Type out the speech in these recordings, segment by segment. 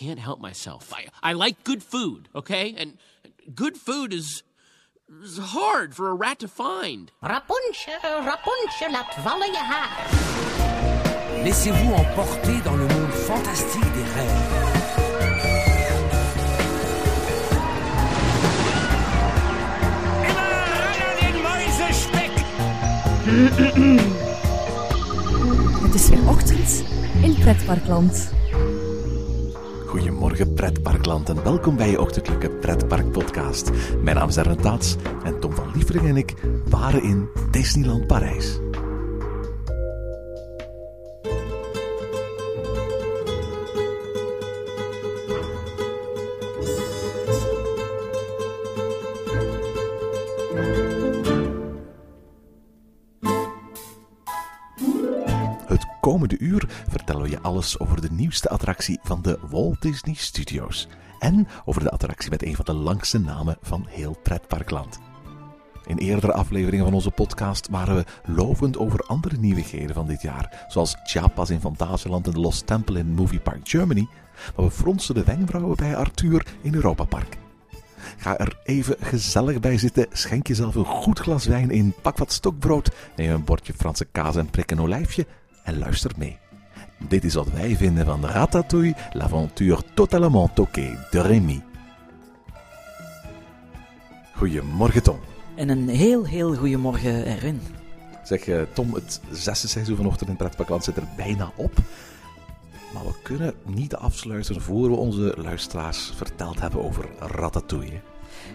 can't help myself. I, I like good food, okay? And good food is, is hard for a rat to find. Rapunzel, Rapunzel, laat vallen je haar. Laissez-vous emporter dans le monde fantastique des rêves. Het is weer ochtend in Pretparkland. Goedemorgen pretparkland en welkom bij je ochtendelijke pretpark podcast. Mijn naam is Ernst Taats en Tom van Lievering en ik waren in Disneyland Parijs. Over de nieuwste attractie van de Walt Disney Studios. En over de attractie met een van de langste namen van heel pretparkland. In eerdere afleveringen van onze podcast waren we lovend over andere nieuwigheden van dit jaar, zoals Chiapas in Fantasieland en de Lost Temple in Movie Park Germany, maar we fronsten de wenkbrauwen bij Arthur in Europa Park. Ga er even gezellig bij zitten, schenk jezelf een goed glas wijn in, pak wat stokbrood, neem een bordje Franse kaas en prik een olijfje en luister mee. Dit is wat wij vinden van Ratatouille, l'aventure totalement toquée de Rémi. Goedemorgen Tom. En een heel, heel goedemorgen, Erwin. Zeg eh, Tom, het zesde seizoen vanochtend in Pretparkland zit er bijna op. Maar we kunnen niet afsluiten voor we onze luisteraars verteld hebben over Ratatouille.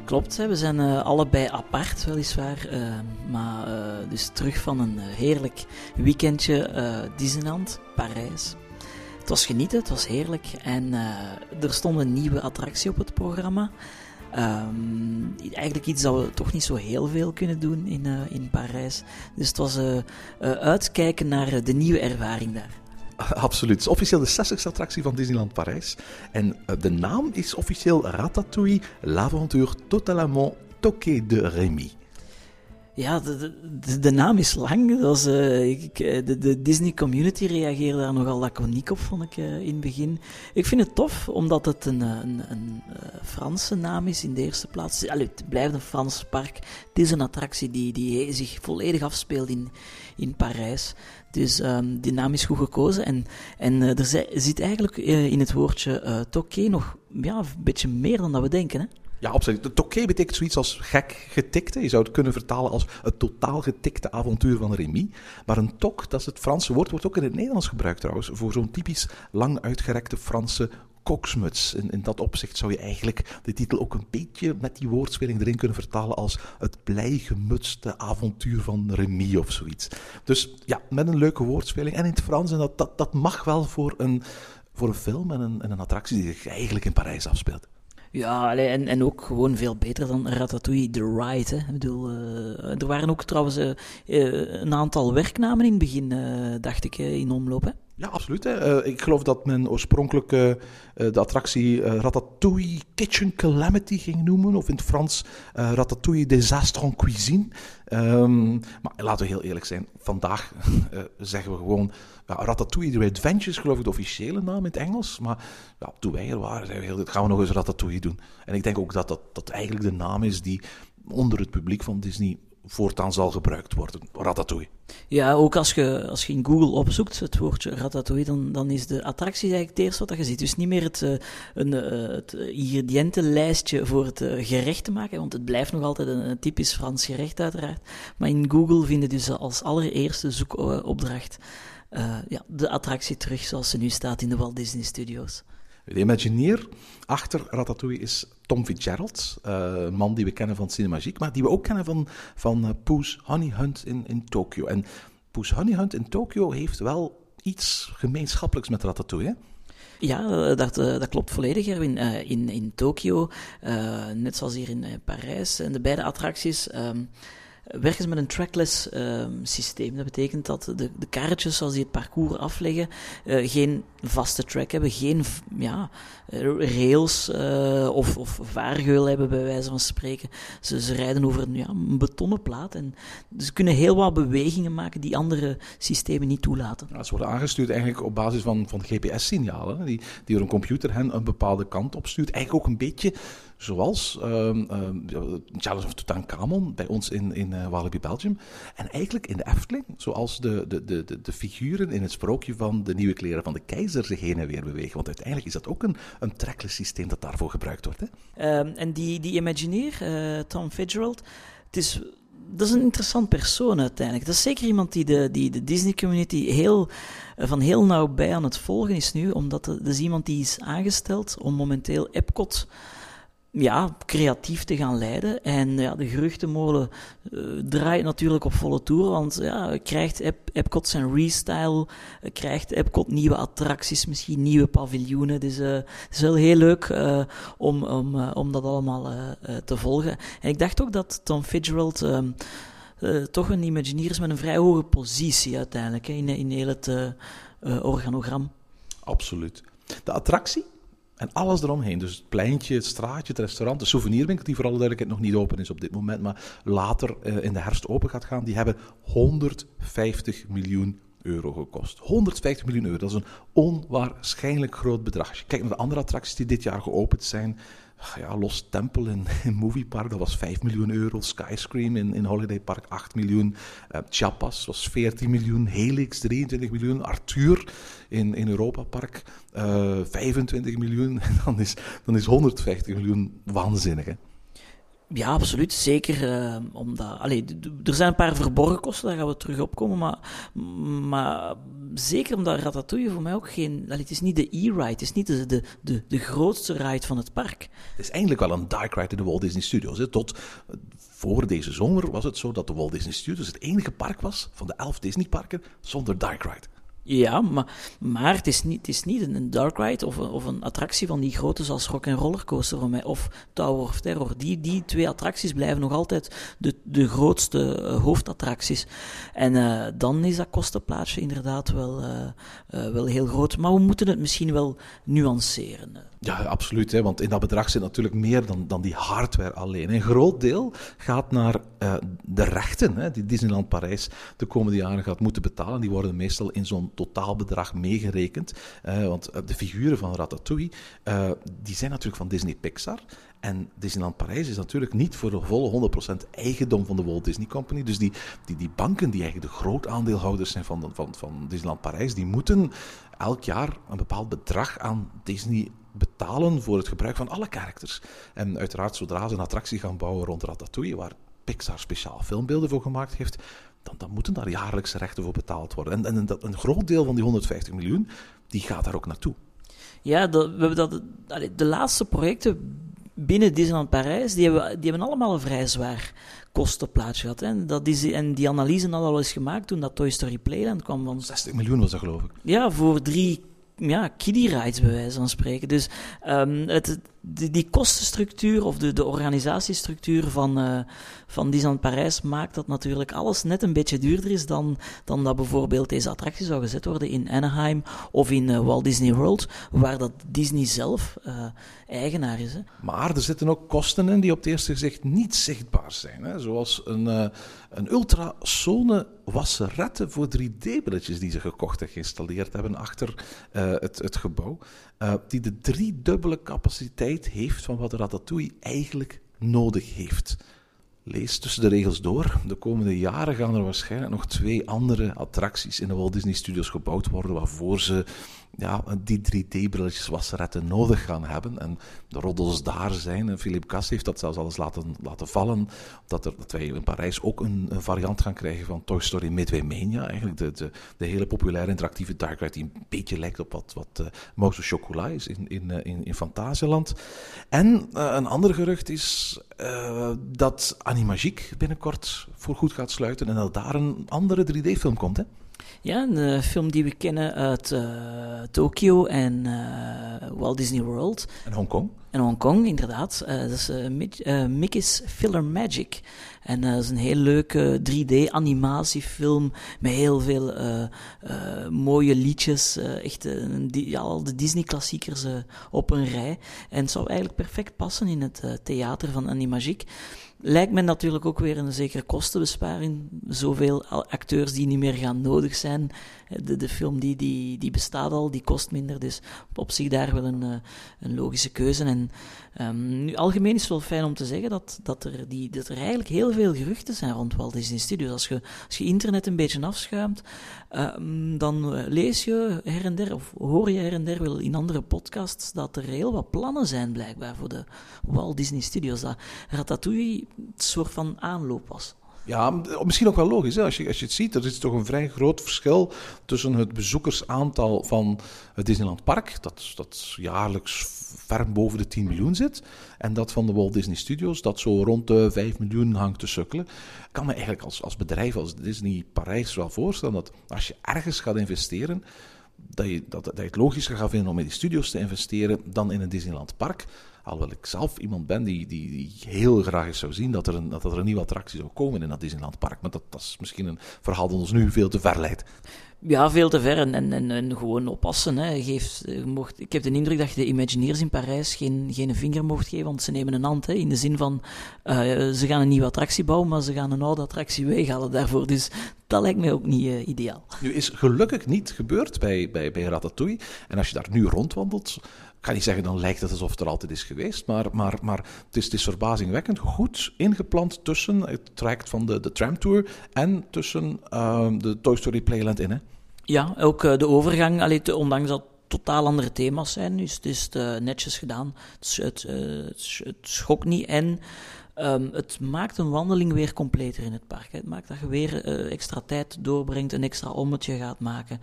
Klopt, we zijn eh, allebei apart, weliswaar. eh, maar eh, dus terug van een eh, heerlijk weekendje Disneyland, Parijs. Het was genieten, het was heerlijk. En er stond een nieuwe attractie op het programma. Ehm, eigenlijk iets dat we toch niet zo heel veel kunnen doen in, in Parijs. Dus het was uitkijken naar de nieuwe ervaring daar. Absoluut. Het is officieel de 60ste attractie van Disneyland Parijs. En eh, de naam is officieel Ratatouille, l'aventure totalement toquée de Rémi. Ja, de, de- naam is lang. Dat is, eh, ik, eh, de, de Disney community reageerde daar nogal laconiek op, vond ik eh, in het begin. Ik vind het tof, omdat het een, een, een Franse naam is in de eerste plaats. Het blijft een Frans park. Het is een attractie die, die zich volledig afspeelt in, in Parijs. Dus ehm, die naam is goed gekozen. En, en er zi- zit eigenlijk in het woordje toqué nog ja, een beetje meer dan dat we denken. Hè? Ja, absoluut. Toqué betekent zoiets als gek getikte. Je zou het kunnen vertalen als het totaal getikte avontuur van Rémi. Maar een tok, dat is het Franse woord, wordt ook in het Nederlands gebruikt trouwens, voor zo'n typisch lang uitgerekte Franse koksmuts. In, in dat opzicht zou je eigenlijk de titel ook een beetje met die woordspeling erin kunnen vertalen als het blij gemutste avontuur van Rémi of zoiets. Dus ja, met een leuke woordspeling. En in het Frans, en dat, dat, dat mag wel voor een, voor een film en een, en een attractie die zich eigenlijk in Parijs afspeelt. Ja, allee, en, en ook gewoon veel beter dan Ratatouille The Ride. Ik bedoel, eh, er waren ook trouwens eh, eh, een aantal werknamen in het begin, dacht ik, in omloop. Ja, absoluut. Hè. Eh, ik geloof dat men oorspronkelijk eh, de attractie eh, Ratatouille Kitchen Calamity ging noemen. Of in het Frans Ratatouille Désastre en Cuisine. Ehm, maar laten we heel eerlijk zijn. Vandaag zeggen we gewoon Ratatouille The Adventures, geloof ik de officiële naam in het Engels. Maar ja, toen wij er waren, zeiden we heel gaan we nog eens Ratatouille doen. En ik denk ook dat dat, dat eigenlijk de naam is die onder het publiek van Disney voortaan zal gebruikt worden. Ratatouille. Ja, ook als je, als je in Google opzoekt het woordje Ratatouille, dan, dan is de attractie eigenlijk het eerste wat je ziet. Dus niet meer het, eh, een, eh, het ingrediëntenlijstje voor het eh, gerecht te maken, want het blijft nog altijd een, typisch Frans gerecht uiteraard. Maar in Google vind je dus als allereerste zoekopdracht ja, de attractie terug zoals ze nu staat in de Walt Disney Studios. De Imagineer achter Ratatouille is Tom Fitzgerald, eh, een man die we kennen van Cinemagique, maar die we ook kennen van, van eh, Poes Honey Hunt in, in Tokio. En Poes Honey Hunt in Tokio heeft wel iets gemeenschappelijks met Ratatouille. Ja, eh, dat, dat klopt volledig, Erwin. In, in Tokio, net zoals hier in Parijs, en de beide attracties, ehm, werken ze met een trackless ehm, systeem. Dat betekent dat de, de karretjes, als die het parcours afleggen, eh, geen vaste track hebben, geen ja, rails eh, of, of vaargeul hebben, bij wijze van spreken. Ze, rijden over een, ja, een betonnen plaat en ze kunnen heel wat bewegingen maken die andere systemen niet toelaten. Ja, ze worden aangestuurd eigenlijk op basis van, van GPS-signalen, die, die door een computer hen een bepaalde kant opstuurt. Eigenlijk ook een beetje zoals ehm ehm, ja, Challenge of Tutankhamon bij ons in, in eh, Walibi, Belgium. En eigenlijk in de Efteling, zoals de, de, de, de figuren in het sprookje van de nieuwe kleren van de keizer zich heen en weer bewegen. Want uiteindelijk is dat ook een, een trackless systeem dat daarvoor gebruikt wordt. Hè? Ehm, en die, die Imagineer, eh, Tom Fitzgerald, het is, dat is een interessant persoon uiteindelijk. Dat is zeker iemand die de, die de Disney-community heel, eh, van heel nauwbij aan het volgen is nu, omdat dat is iemand die is aangesteld om momenteel Epcot ja, creatief te gaan leiden. En ja, de geruchtenmolen eh, draait natuurlijk op volle toer, want ja, krijgt Ep- Epcot zijn restyle, krijgt Epcot nieuwe attracties, misschien nieuwe paviljoenen. Dus eh, het is wel heel leuk eh, om, om, om dat allemaal te volgen. En ik dacht ook dat Tom Fitzgerald ehm, eh, toch een Imagineer is met een vrij hoge positie uiteindelijk hè, in, in heel het organogram. Absoluut. De attractie en alles eromheen. Dus het pleintje, het straatje, het restaurant, de souvenirwinkel, die voor alle duidelijkheid nog niet open is op dit moment, maar later eh, in de herfst open gaat gaan, die hebben 150 miljoen euro gekost. 150 miljoen euro, dat is een onwaarschijnlijk groot bedrag. Als je kijkt naar de andere attracties die dit jaar geopend zijn, ja, Lost Temple in, Movie Park, dat was 5 miljoen euro. Skyscream in, in Holiday Park 8 miljoen. Eh Chiapas was 14 miljoen. Helix 23 miljoen. Arthur in, in Europa Park eh 25 miljoen. Dan is, dan is 150 miljoen waanzinnig. Hè? Ja, absoluut. Zeker eh, omdat... Allee, er zijn een paar verborgen kosten, daar gaan we terug op komen. Maar, maar zeker omdat Ratatouille voor mij ook geen... Allee, het is niet de e-ride, het is niet de, de, de, de grootste ride van het park. Het is eigenlijk wel een dark ride in de Walt Disney Studios. Hè. Tot eh, voor deze zomer was het zo dat de Walt Disney Studios het enige park was van de elf Disney-parken zonder dark ride. Ja, maar, maar het, is niet, het is niet een, dark ride of, of een attractie van die grootte zoals Rock Rollercoaster voor mij, of Tower of Terror. Die, die twee attracties blijven nog altijd de, de grootste eh, hoofdattracties. En eh, dan is dat kostenplaatje inderdaad wel, eh, wel heel groot. Maar we moeten het misschien wel nuanceren. Ja, absoluut. Hè, want in dat bedrag zit natuurlijk meer dan, dan die hardware alleen. Een groot deel gaat naar eh, de rechten hè, die Disneyland Parijs de komende jaren gaat moeten betalen. Die worden meestal in zo'n totaalbedrag meegerekend. Eh, want eh, de figuren van Ratatouille, die zijn natuurlijk van Disney Pixar. En Disneyland Parijs is natuurlijk niet voor de volle 100% eigendom van de Walt Disney Company. Dus die, die, die banken, die eigenlijk de groot aandeelhouders zijn van, van, van Disneyland Parijs, die moeten elk jaar een bepaald bedrag aan Disney betalen voor het gebruik van alle characters. En uiteraard, zodra ze een attractie gaan bouwen rond Ratatouille, waar Pixar speciaal filmbeelden voor gemaakt heeft, dan, dan moeten daar jaarlijkse rechten voor betaald worden. En, en dat, een groot deel van die 150 miljoen, die gaat daar ook naartoe. Ja, dat, we hebben dat, de laatste projecten binnen Disneyland Parijs, die hebben, die hebben allemaal een vrij zwaar kostenplaatje gehad. Hè. En, dat is, en die analyse had al eens gemaakt toen dat Toy Story Playland kwam. Van, 60 miljoen was dat, geloof ik. ja, voor drie ja, kiddie rides, bij van spreken. Dus ehm, het, die, kostenstructuur of de, de organisatiestructuur van, eh, van Disneyland Parijs maakt dat natuurlijk alles net een beetje duurder is dan, dan dat bijvoorbeeld deze attractie zou gezet worden in Anaheim of in eh, Walt Disney World, waar dat Disney zelf eh, eigenaar is. Hè. Maar er zitten ook kosten in die op het eerste gezicht niet zichtbaar zijn. Hè? Zoals een, een ultrasone wasserette voor 3D-brilletjes die ze gekocht en geïnstalleerd hebben achter het, het gebouw. Eh, die de driedubbele capaciteit heeft van wat Ratatouille eigenlijk nodig heeft. Lees tussen de regels door. De komende jaren gaan er waarschijnlijk nog twee andere attracties in de Walt Disney Studios gebouwd worden, waarvoor ze ja, die 3D-brilletjes wasseretten nodig gaan hebben. En de roddels daar zijn. En Philip Kass heeft dat zelfs alles laten, laten vallen. Dat, er, dat wij in Parijs ook een, variant gaan krijgen van Toy Story Midway Mania. Eigenlijk de, de, de hele populaire interactieve dark ride die een beetje lijkt op wat, wat uh, Mouse Chocolat is in, in, uh, in, in Fantasieland. En uh, een ander gerucht is dat Animagique binnenkort voor goed gaat sluiten en dat daar een andere 3D-film komt, hè? Ja, een uh, film die we kennen uit uh, Tokio en uh, Walt Disney World. En Hongkong. En Hongkong, inderdaad, uh, dat is Mickey's Filler Magic. En dat is een heel leuke 3D-animatiefilm met heel veel mooie liedjes. echt die, al de Disney-klassiekers op een rij. En het zou eigenlijk perfect passen in het theater van Animagique. Lijkt me natuurlijk ook weer een zekere kostenbesparing. Zoveel acteurs die niet meer gaan nodig zijn. De, de film die, die, die bestaat al, die kost minder. Dus op zich daar wel een, eh, een logische keuze. En um, nu, algemeen is het wel fijn om te zeggen dat, dat, er die, dat er eigenlijk heel veel geruchten zijn rond Walt Disney Studios. Als je, als je internet een beetje afschuimt, um, dan eh, lees je her en der, of hoor je her en der wel in andere podcasts, dat er heel wat plannen zijn blijkbaar voor de Walt Disney Studios. Dat Ratatouille een soort van aanloop was. Ja, misschien ook wel logisch. Hè? Als, je, als je het ziet, er is toch een vrij groot verschil tussen het bezoekersaantal van het Disneyland Park, dat, dat jaarlijks ver boven de 10 miljoen zit, en dat van de Walt Disney Studios, dat zo rond de 5 miljoen hangt te sukkelen. Ik kan me eigenlijk als, als bedrijf, als Disney Parijs wel voorstellen dat als je ergens gaat investeren, dat je, dat, dat je het logischer gaat vinden om in die studios te investeren dan in een Disneyland Park. Alhoewel ik zelf iemand ben die, die, die heel graag eens zou zien dat er, een, dat er een nieuwe attractie zou komen in dat Disneyland Park. Maar dat, dat is misschien een verhaal dat ons nu veel te ver leidt. Ja, veel te ver en, en, en, gewoon oppassen. Hè. Geef, mocht, ik heb de indruk dat je de Imagineers in Parijs geen, geen vinger mocht geven, want ze nemen een hand. Hè, in de zin van, uh, ze gaan een nieuwe attractie bouwen, maar ze gaan een oude attractie weghalen daarvoor. Dus dat lijkt mij ook niet uh, ideaal. Nu is gelukkig niet gebeurd bij, bij, bij Ratatouille. En als je daar nu rondwandelt, ga niet zeggen, dan lijkt het alsof het er altijd is geweest. Maar, maar, maar het, is, het is verbazingwekkend goed ingeplant tussen het traject van de, de tramtour en tussen uh, de Toy Story Playland in. Hè? Ja, ook uh, de overgang, allee, ondanks dat totaal andere thema's zijn, dus het is uh, netjes gedaan. Het, het, het, het schokt niet en um, het maakt een wandeling weer completer in het park. Het maakt dat je weer extra tijd doorbrengt, een extra ommetje gaat maken.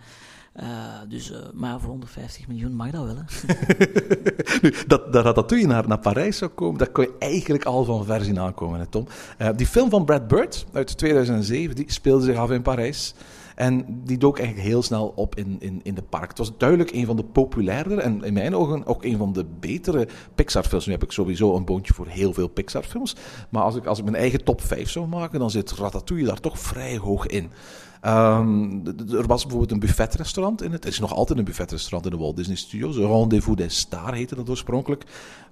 Uh, dus, uh, maar voor 150 miljoen mag dat wel. Hè? nu, dat, dat naar, naar Parijs zou komen, dat kon je eigenlijk al van ver aankomen, hè, Tom. Uh, die film van Brad Bird uit 2007, die speelde zich af in Parijs. En die dook eigenlijk heel snel op in, in, in de park. Het was duidelijk een van de populairdere en in mijn ogen ook een van de betere Pixar-films. Nu heb ik sowieso een boontje voor heel veel Pixar-films. Maar als ik, als ik mijn eigen top 5 zou maken, dan zit Ratatouille daar toch vrij hoog in. Um, er was bijvoorbeeld een buffetrestaurant in het. Er is nog altijd een buffetrestaurant in de Walt Disney Studios. Rendezvous des Stars heette dat oorspronkelijk.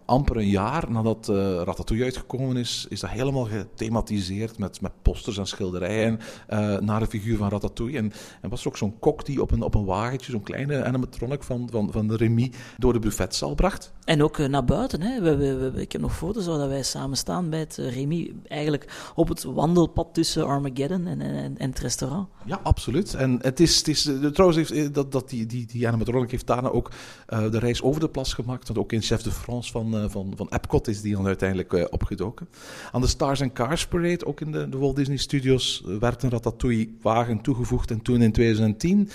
Amper een jaar nadat uh, Ratatouille uitgekomen is, is dat helemaal gethematiseerd met, met posters en schilderijen uh, naar de figuur van Ratatouille. En, en was er ook zo'n kok die op een, op een wagentje, zo'n kleine animatronic van, van, van de Remy, door de buffetzaal bracht. En ook uh, naar buiten. Hè. We, we, we, ik heb nog foto's waar wij samen staan bij het Remy, eigenlijk op het wandelpad tussen Armageddon en, en, en het restaurant. Ja, absoluut. En het is, het is trouwens, heeft, eh, dat, dat die, die, die animatronic heeft daarna ook de reis over de plas gemaakt. Want ook in Chef de France van, uh, van, van Epcot is die dan uiteindelijk uh, opgedoken. Aan de Stars and Cars Parade, ook in de, de Walt Disney Studios, werd een Ratatouille-wagen toegevoegd. En toen in 2010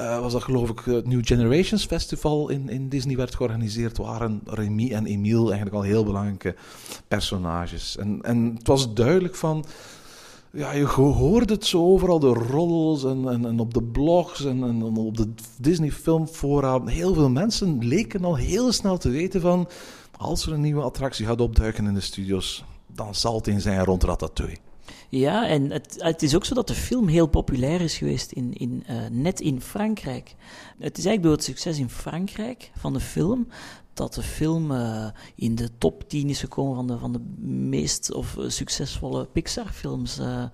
uh, was dat geloof ik het New Generations Festival in, in Disney werd georganiseerd, waren Remy en Emile eigenlijk al heel belangrijke personages. En, en het was duidelijk van ja, je hoorde het zo overal, de roddels en, en, en op de blogs en, en, op de Disney filmfora. Heel veel mensen leken al heel snel te weten van... als er een nieuwe attractie gaat opduiken in de studios, dan zal het in zijn rond Ratatouille. Ja, en het, het, is ook zo dat de film heel populair is geweest in, in, uh, net in Frankrijk. Het is eigenlijk door het succes in Frankrijk van de film dat de film uh, in de top 10 is gekomen van de, van de meest of, succesvolle Pixar-films. Uh,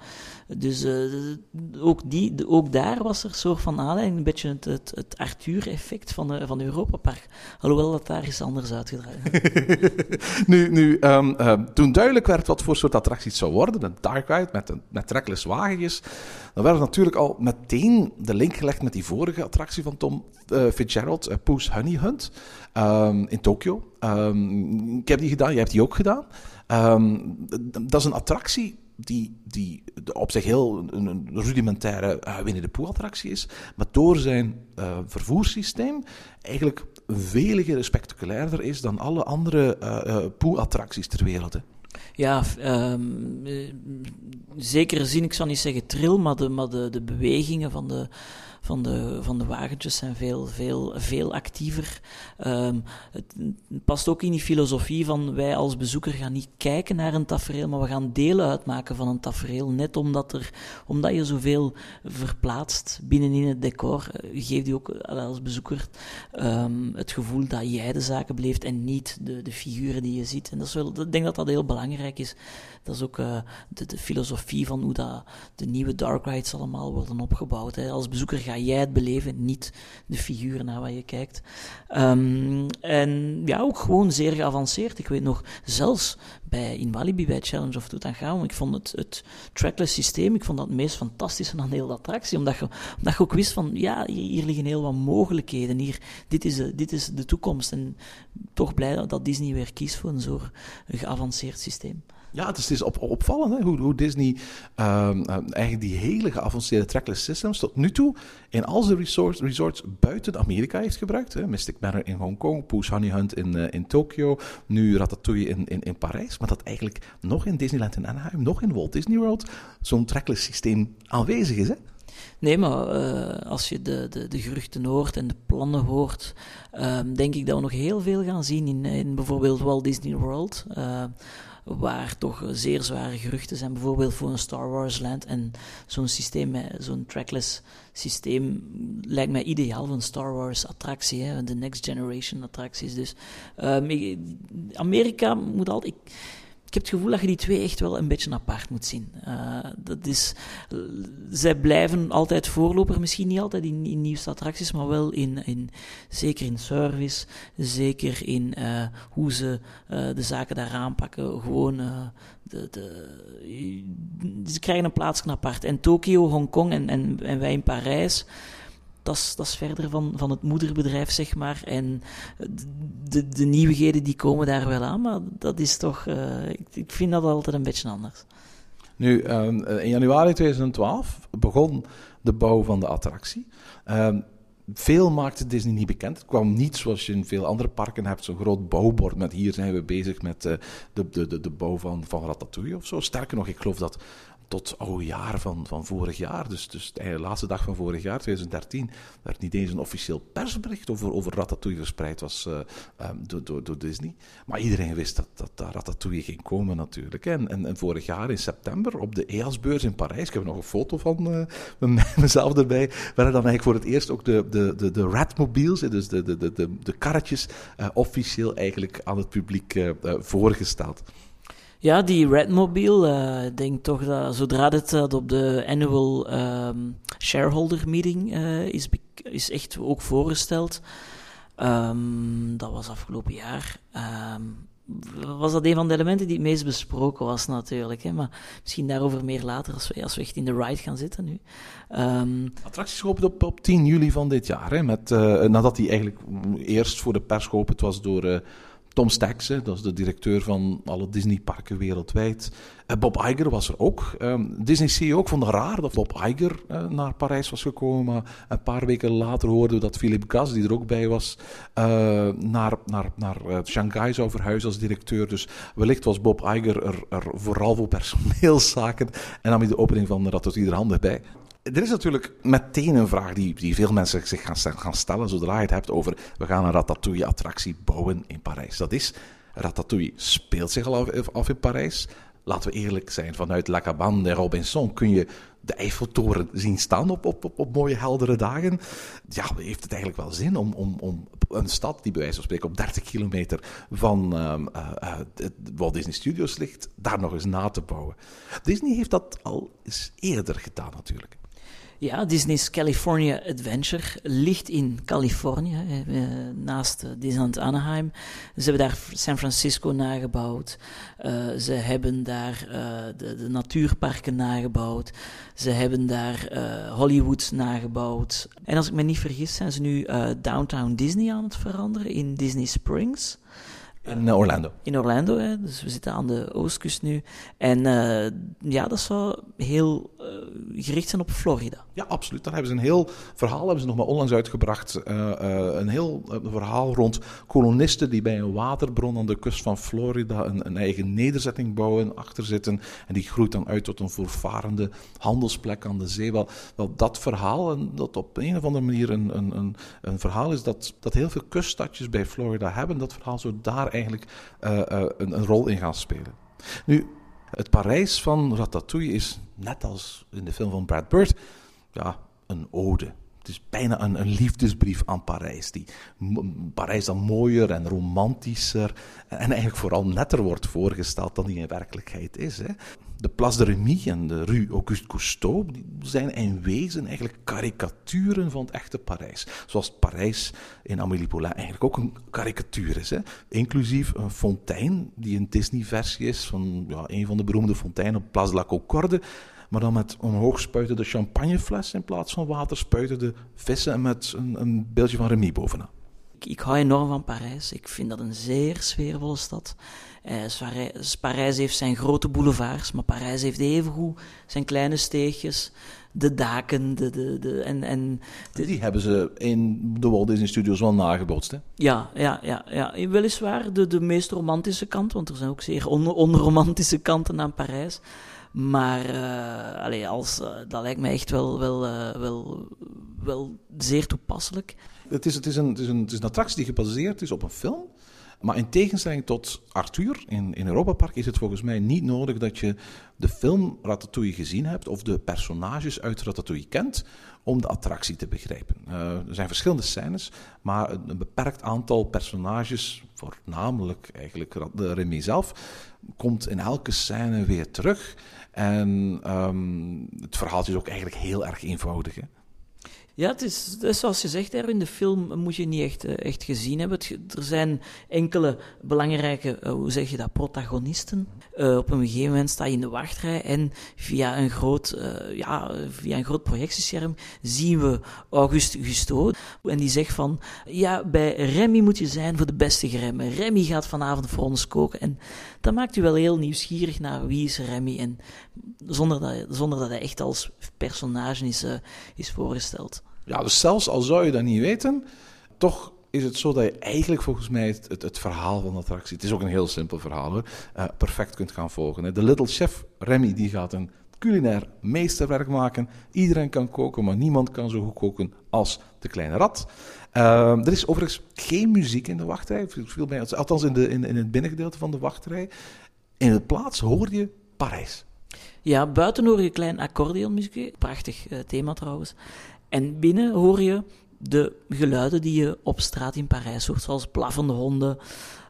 dus uh, ook, die, de, ook daar was er een soort van aanleiding, een beetje het, het, het Arthur-effect van, de, van Europa Park. Alhoewel dat daar is anders uitgedraaid. nu, nu um, um, toen duidelijk werd wat voor soort attractie het zou worden, een dark ride met, met trackless wagentjes, dan werd natuurlijk al meteen de link gelegd met die vorige attractie van Tom Fitzgerald, uh, Poes Honey Hunt. Um, in Tokio. Um, ik heb die gedaan, jij hebt die ook gedaan. Um, dat is een attractie die, die op zich heel een, rudimentaire uh, Winnie de Pooh-attractie is, maar door zijn uh, vervoerssysteem eigenlijk veel spectaculairder is dan alle andere uh, Pooh-attracties ter wereld. Ja, um, zekere zin, ik zou niet zeggen trill, maar de, maar de, de bewegingen van de, van de, van de wagentjes zijn veel, veel, veel actiever. Ehm, het past ook in die filosofie van wij als bezoeker gaan niet kijken naar een tafereel, maar we gaan delen uitmaken van een tafereel. Net omdat, er, omdat je zoveel verplaatst binnenin het decor, uh, geeft je ook uh, als bezoeker um, het gevoel dat jij de zaken beleeft en niet de, de figuren die je ziet. En dat is ik denk dat dat heel belangrijk is. Dat is ook uh, de, de, filosofie van hoe dat de nieuwe dark rides allemaal worden opgebouwd. Hè. Als bezoeker ga jij het beleven, niet de figuren naar waar je kijkt. Um, en ja, ook gewoon zeer geavanceerd. Ik weet nog, zelfs bij in Walibi, bij Challenge of Tutankhamon, ik vond het, het trackless systeem, ik vond dat het meest fantastische aan heel de attractie. Omdat je, omdat je ook wist van, ja, hier, hier liggen heel wat mogelijkheden. Hier, dit, is de, dit is de toekomst. En toch blij dat, dat Disney weer kiest voor een zo geavanceerd systeem. Ja, het is, op, opvallend hè? Hoe, hoe Disney um, eigenlijk die hele geavanceerde trackless systems tot nu toe in al zijn resorts, resorts buiten Amerika heeft gebruikt. Hè? Mystic Manor in Hongkong, Pooh's Honey Hunt in, uh, in Tokio, nu Ratatouille in, in, in Parijs. Maar dat eigenlijk nog in Disneyland in Anaheim, nog in Walt Disney World, zo'n trackless systeem aanwezig is. Hè? Nee, maar uh, als je de, de, de geruchten hoort en de plannen hoort, uh, denk ik dat we nog heel veel gaan zien in, in bijvoorbeeld Walt Disney World. Uh, waar toch zeer zware geruchten zijn, bijvoorbeeld voor een Star Wars Land. En zo'n systeem, zo'n trackless systeem, lijkt mij ideaal voor een Star Wars attractie, de Next Generation attracties. Dus um, Amerika moet altijd. Ik, ik heb het gevoel dat je die twee echt wel een beetje apart moet zien. Uh, dat is, zij blijven altijd voorloper, misschien niet altijd in, in nieuwste attracties, maar wel in, in, zeker in service, zeker in uh, hoe ze de zaken daar aanpakken. Gewoon, de, de, ze krijgen een plaats apart. En Tokio, Hongkong en, en, en wij in Parijs dat is, verder van, van het moederbedrijf, zeg maar. En de, de nieuwigheden die komen daar wel aan, maar dat is toch, uh, ik, ik, vind dat altijd een beetje anders. Nu, um, in januari 2012 begon de bouw van de attractie. Um, veel maakte Disney niet bekend. Het kwam niet zoals je in veel andere parken hebt, zo'n groot bouwbord met hier zijn we bezig met uh, de, de, de, de bouw van, van Ratatouille of zo. Sterker nog, ik geloof dat tot oude jaar van, van vorig jaar, dus, dus de laatste dag van vorig jaar, 2013, werd niet eens een officieel persbericht over, over Ratatouille verspreid was uh, um, door, door, door, Disney. Maar iedereen wist dat, dat, dat Ratatouille ging komen natuurlijk. En, en, en, vorig jaar in september op de EAS-beurs in Parijs, ik heb nog een foto van uh, mezelf erbij, werden dan eigenlijk voor het eerst ook de, de, de, de Ratmobiles, dus de, de, de, de, de karretjes, uh, officieel eigenlijk aan het publiek voorgesteld. Ja, die Redmobile, uh, ik denk toch dat zodra dit uh, op de annual um, shareholder meeting uh, is, is echt ook voorgesteld. Um, dat was afgelopen jaar. Um, was dat een van de elementen die het meest besproken was natuurlijk. Hè? Maar misschien daarover meer later als we, als we echt in de ride gaan zitten nu. Um, Attracties geopend op, op 10 juli van dit jaar. Hè? Met, nadat hij eigenlijk eerst voor de pers geopend was door... Tom Stacks, dat is de directeur van alle Disney-parken wereldwijd. Uh, Bob Iger was er ook. Um, Disney CEO ook vond het raar dat Bob Iger uh, naar Parijs was gekomen. Maar een paar weken later hoorden we dat Philip Gas, die er ook bij was, uh, naar, naar, naar Shanghai zou verhuizen als directeur. Dus wellicht was Bob Iger er, vooral voor personeelszaken. En nam hij de opening van Ratatouille er handig bij. Er is natuurlijk meteen een vraag die, die veel mensen zich gaan, gaan stellen zodra je het hebt over we gaan een Ratatouille-attractie bouwen in Parijs. Dat is, Ratatouille speelt zich al af, in Parijs. Laten we eerlijk zijn, vanuit La Cabane de Robinson kun je de Eiffeltoren zien staan op, op, op, mooie heldere dagen. Ja, heeft het eigenlijk wel zin om, om, om een stad die bij wijze van spreken op 30 kilometer van uh, uh, Walt Disney Studios ligt, daar nog eens na te bouwen. Disney heeft dat al eerder gedaan natuurlijk. Ja, Disney's California Adventure ligt in Californië, eh, naast Disneyland Anaheim. Ze hebben daar San Francisco nagebouwd. Uh, ze hebben daar uh, de, de, natuurparken nagebouwd. Ze hebben daar uh, Hollywood nagebouwd. En als ik me niet vergis, zijn ze nu Downtown Disney aan het veranderen in Disney Springs. In eh, Orlando. In Orlando, hè, dus we zitten aan de oostkust nu. En eh, ja, dat zou heel eh, gericht zijn op Florida. Ja, absoluut. Daar hebben ze een heel verhaal, hebben ze nog maar onlangs uitgebracht. eh, eh, een heel eh, verhaal rond kolonisten die bij een waterbron aan de kust van Florida een, een eigen nederzetting bouwen, achter zitten. En die groeit dan uit tot een voorvarende handelsplek aan de zee. Wel, dat verhaal, en dat op een of andere manier een, een, een, een verhaal is dat, dat heel veel kuststadjes bij Florida hebben. Dat verhaal zou daar eigenlijk een, een rol in gaan spelen. Nu, het Parijs van Ratatouille is, net als in de film van Brad Bird, ja, een ode. Het is bijna een, liefdesbrief aan Parijs. Die Parijs dan mooier en romantischer en eigenlijk vooral netter wordt voorgesteld dan die in werkelijkheid is. Hè. De Place de Remy en de Rue Auguste Cousteau zijn in wezen eigenlijk karikaturen van het echte Parijs. Zoals Parijs in Amélie Poulain eigenlijk ook een karikatuur is. Hè. Inclusief een fontein die een Disney-versie is van ja, een van de beroemde fonteinen op Place de la Concorde. Maar dan met omhoog spuitende champagnefles in plaats van water spuitende vissen en met een, een beeldje van Remy bovenaan. Ik, ik hou enorm van Parijs. Ik vind dat een zeer sfeervolle stad. Eh, Parijs heeft zijn grote boulevards, maar Parijs heeft evengoed zijn kleine steegjes, de daken, de, de, de, en, en de, Die hebben ze in de Walt Disney Studios wel nagebootst. Hè? Ja, ja, ja, ja. Weliswaar de, de meest romantische kant, want er zijn ook zeer on, onromantische kanten aan Parijs. Maar eh, allee, als, eh, dat lijkt mij echt wel, wel, eh, wel, wel zeer toepasselijk. Het is, het, is een, het, is een, het is een attractie die gebaseerd is op een film. Maar in tegenstelling tot Arthur in, in Europa Park is het volgens mij niet nodig dat je de film Ratatouille gezien hebt of de personages uit Ratatouille kent om de attractie te begrijpen. Er zijn verschillende scènes, maar een, een beperkt aantal personages, voornamelijk eigenlijk Remy zelf, komt in elke scène weer terug. En ehm, het verhaaltje is ook eigenlijk heel erg eenvoudig. Hè? Ja, het is, zoals je zegt, in de film moet je niet echt, eh, echt gezien hebben. Er zijn enkele belangrijke, eh, hoe zeg je dat, protagonisten. Eh, op een gegeven moment sta je in de wachtrij en via een groot, ja, via een groot projectiescherm zien we Auguste Gusteau. En die zegt van, ja, bij Remy moet je zijn voor de beste geremmen. Remy gaat vanavond voor ons koken. En dat maakt u wel heel nieuwsgierig naar wie is Remy. En zonder dat, zonder dat hij echt als personage is, is voorgesteld. Ja, dus zelfs al zou je dat niet weten, toch is het zo dat je eigenlijk volgens mij het, het, verhaal van de attractie, het is ook een heel simpel verhaal hoor, eh, perfect kunt gaan volgen. De Little Chef Remy die gaat een culinair meesterwerk maken. Iedereen kan koken, maar niemand kan zo goed koken als de kleine rat. Eh, er is overigens geen muziek in de wachtrij, althans in, de, in, in het binnengedeelte van de wachtrij. In het plaats hoor je Parijs. Ja, buiten hoor je klein accordeonmuziekje. Prachtig eh, thema trouwens. En binnen hoor je de geluiden die je op straat in Parijs hoort, zoals blaffende honden,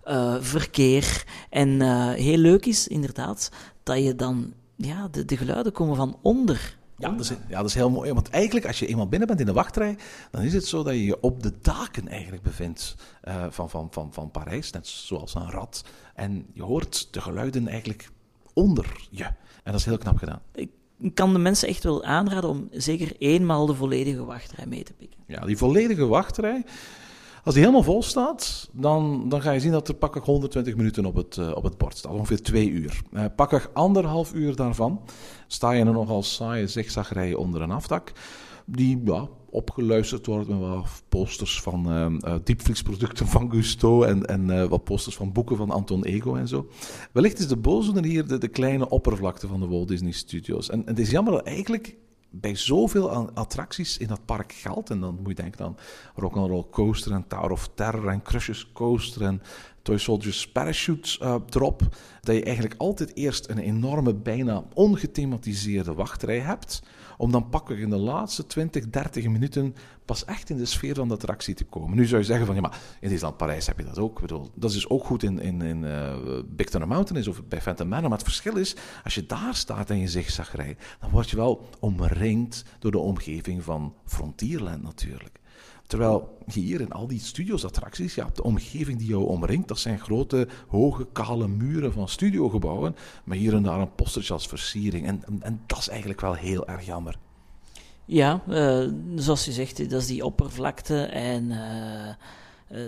eh, verkeer. En eh, heel leuk is inderdaad dat je dan, ja, de, de geluiden komen van onder. Ja dat, is, ja, dat is heel mooi. Want eigenlijk, als je eenmaal binnen bent in de wachtrij, dan is het zo dat je je op de daken eigenlijk bevindt eh, van, van, van, van Parijs, net zoals een rat. En je hoort de geluiden eigenlijk onder je. En dat is heel knap gedaan. Ik kan de mensen echt wel aanraden om zeker eenmaal de volledige wachtrij mee te pikken. Ja, die volledige wachtrij, als die helemaal vol staat, dan, dan ga je zien dat er pakweg 120 minuten op het, eh, op het bord staat. Ongeveer twee uur. Uh, pakweg anderhalf uur daarvan sta je in een nogal saaie zigzagrij onder een afdak. Die ja, opgeluisterd wordt met wat posters van uh, diepvriesproducten van Gusto en, en uh, wat posters van boeken van Anton Ego en zo. Wellicht is de boosdoener hier de, de, kleine oppervlakte van de Walt Disney Studios. En, en het is jammer dat eigenlijk bij zoveel attracties in dat park geldt, en dan moet je denken aan Rock'n'Roll Coaster en Tower of Terror en Crush's Coaster en Toy Soldiers Parachute uh, Drop, dat je eigenlijk altijd eerst een enorme, bijna ongethematiseerde wachtrij hebt, om dan pakweg in de laatste 20, 30 minuten pas echt in de sfeer van de attractie te komen. Nu zou je zeggen van, ja, maar in Disneyland Parijs heb je dat ook. Ik bedoel, dat is ook goed in, in, in uh, Big Thunder Mountain of bij Phantom Manor, maar het verschil is, als je daar staat en je zigzagrijdt, dan word je wel omringd door de omgeving van Frontierland natuurlijk. Terwijl hier in al die studios-attracties, ja, de omgeving die jou omringt, dat zijn grote, hoge, kale muren van studiogebouwen, maar hier en daar een postertje als versiering. En, en, dat is eigenlijk wel heel erg jammer. Ja, uh, zoals je zegt, dat is die oppervlakte en uh,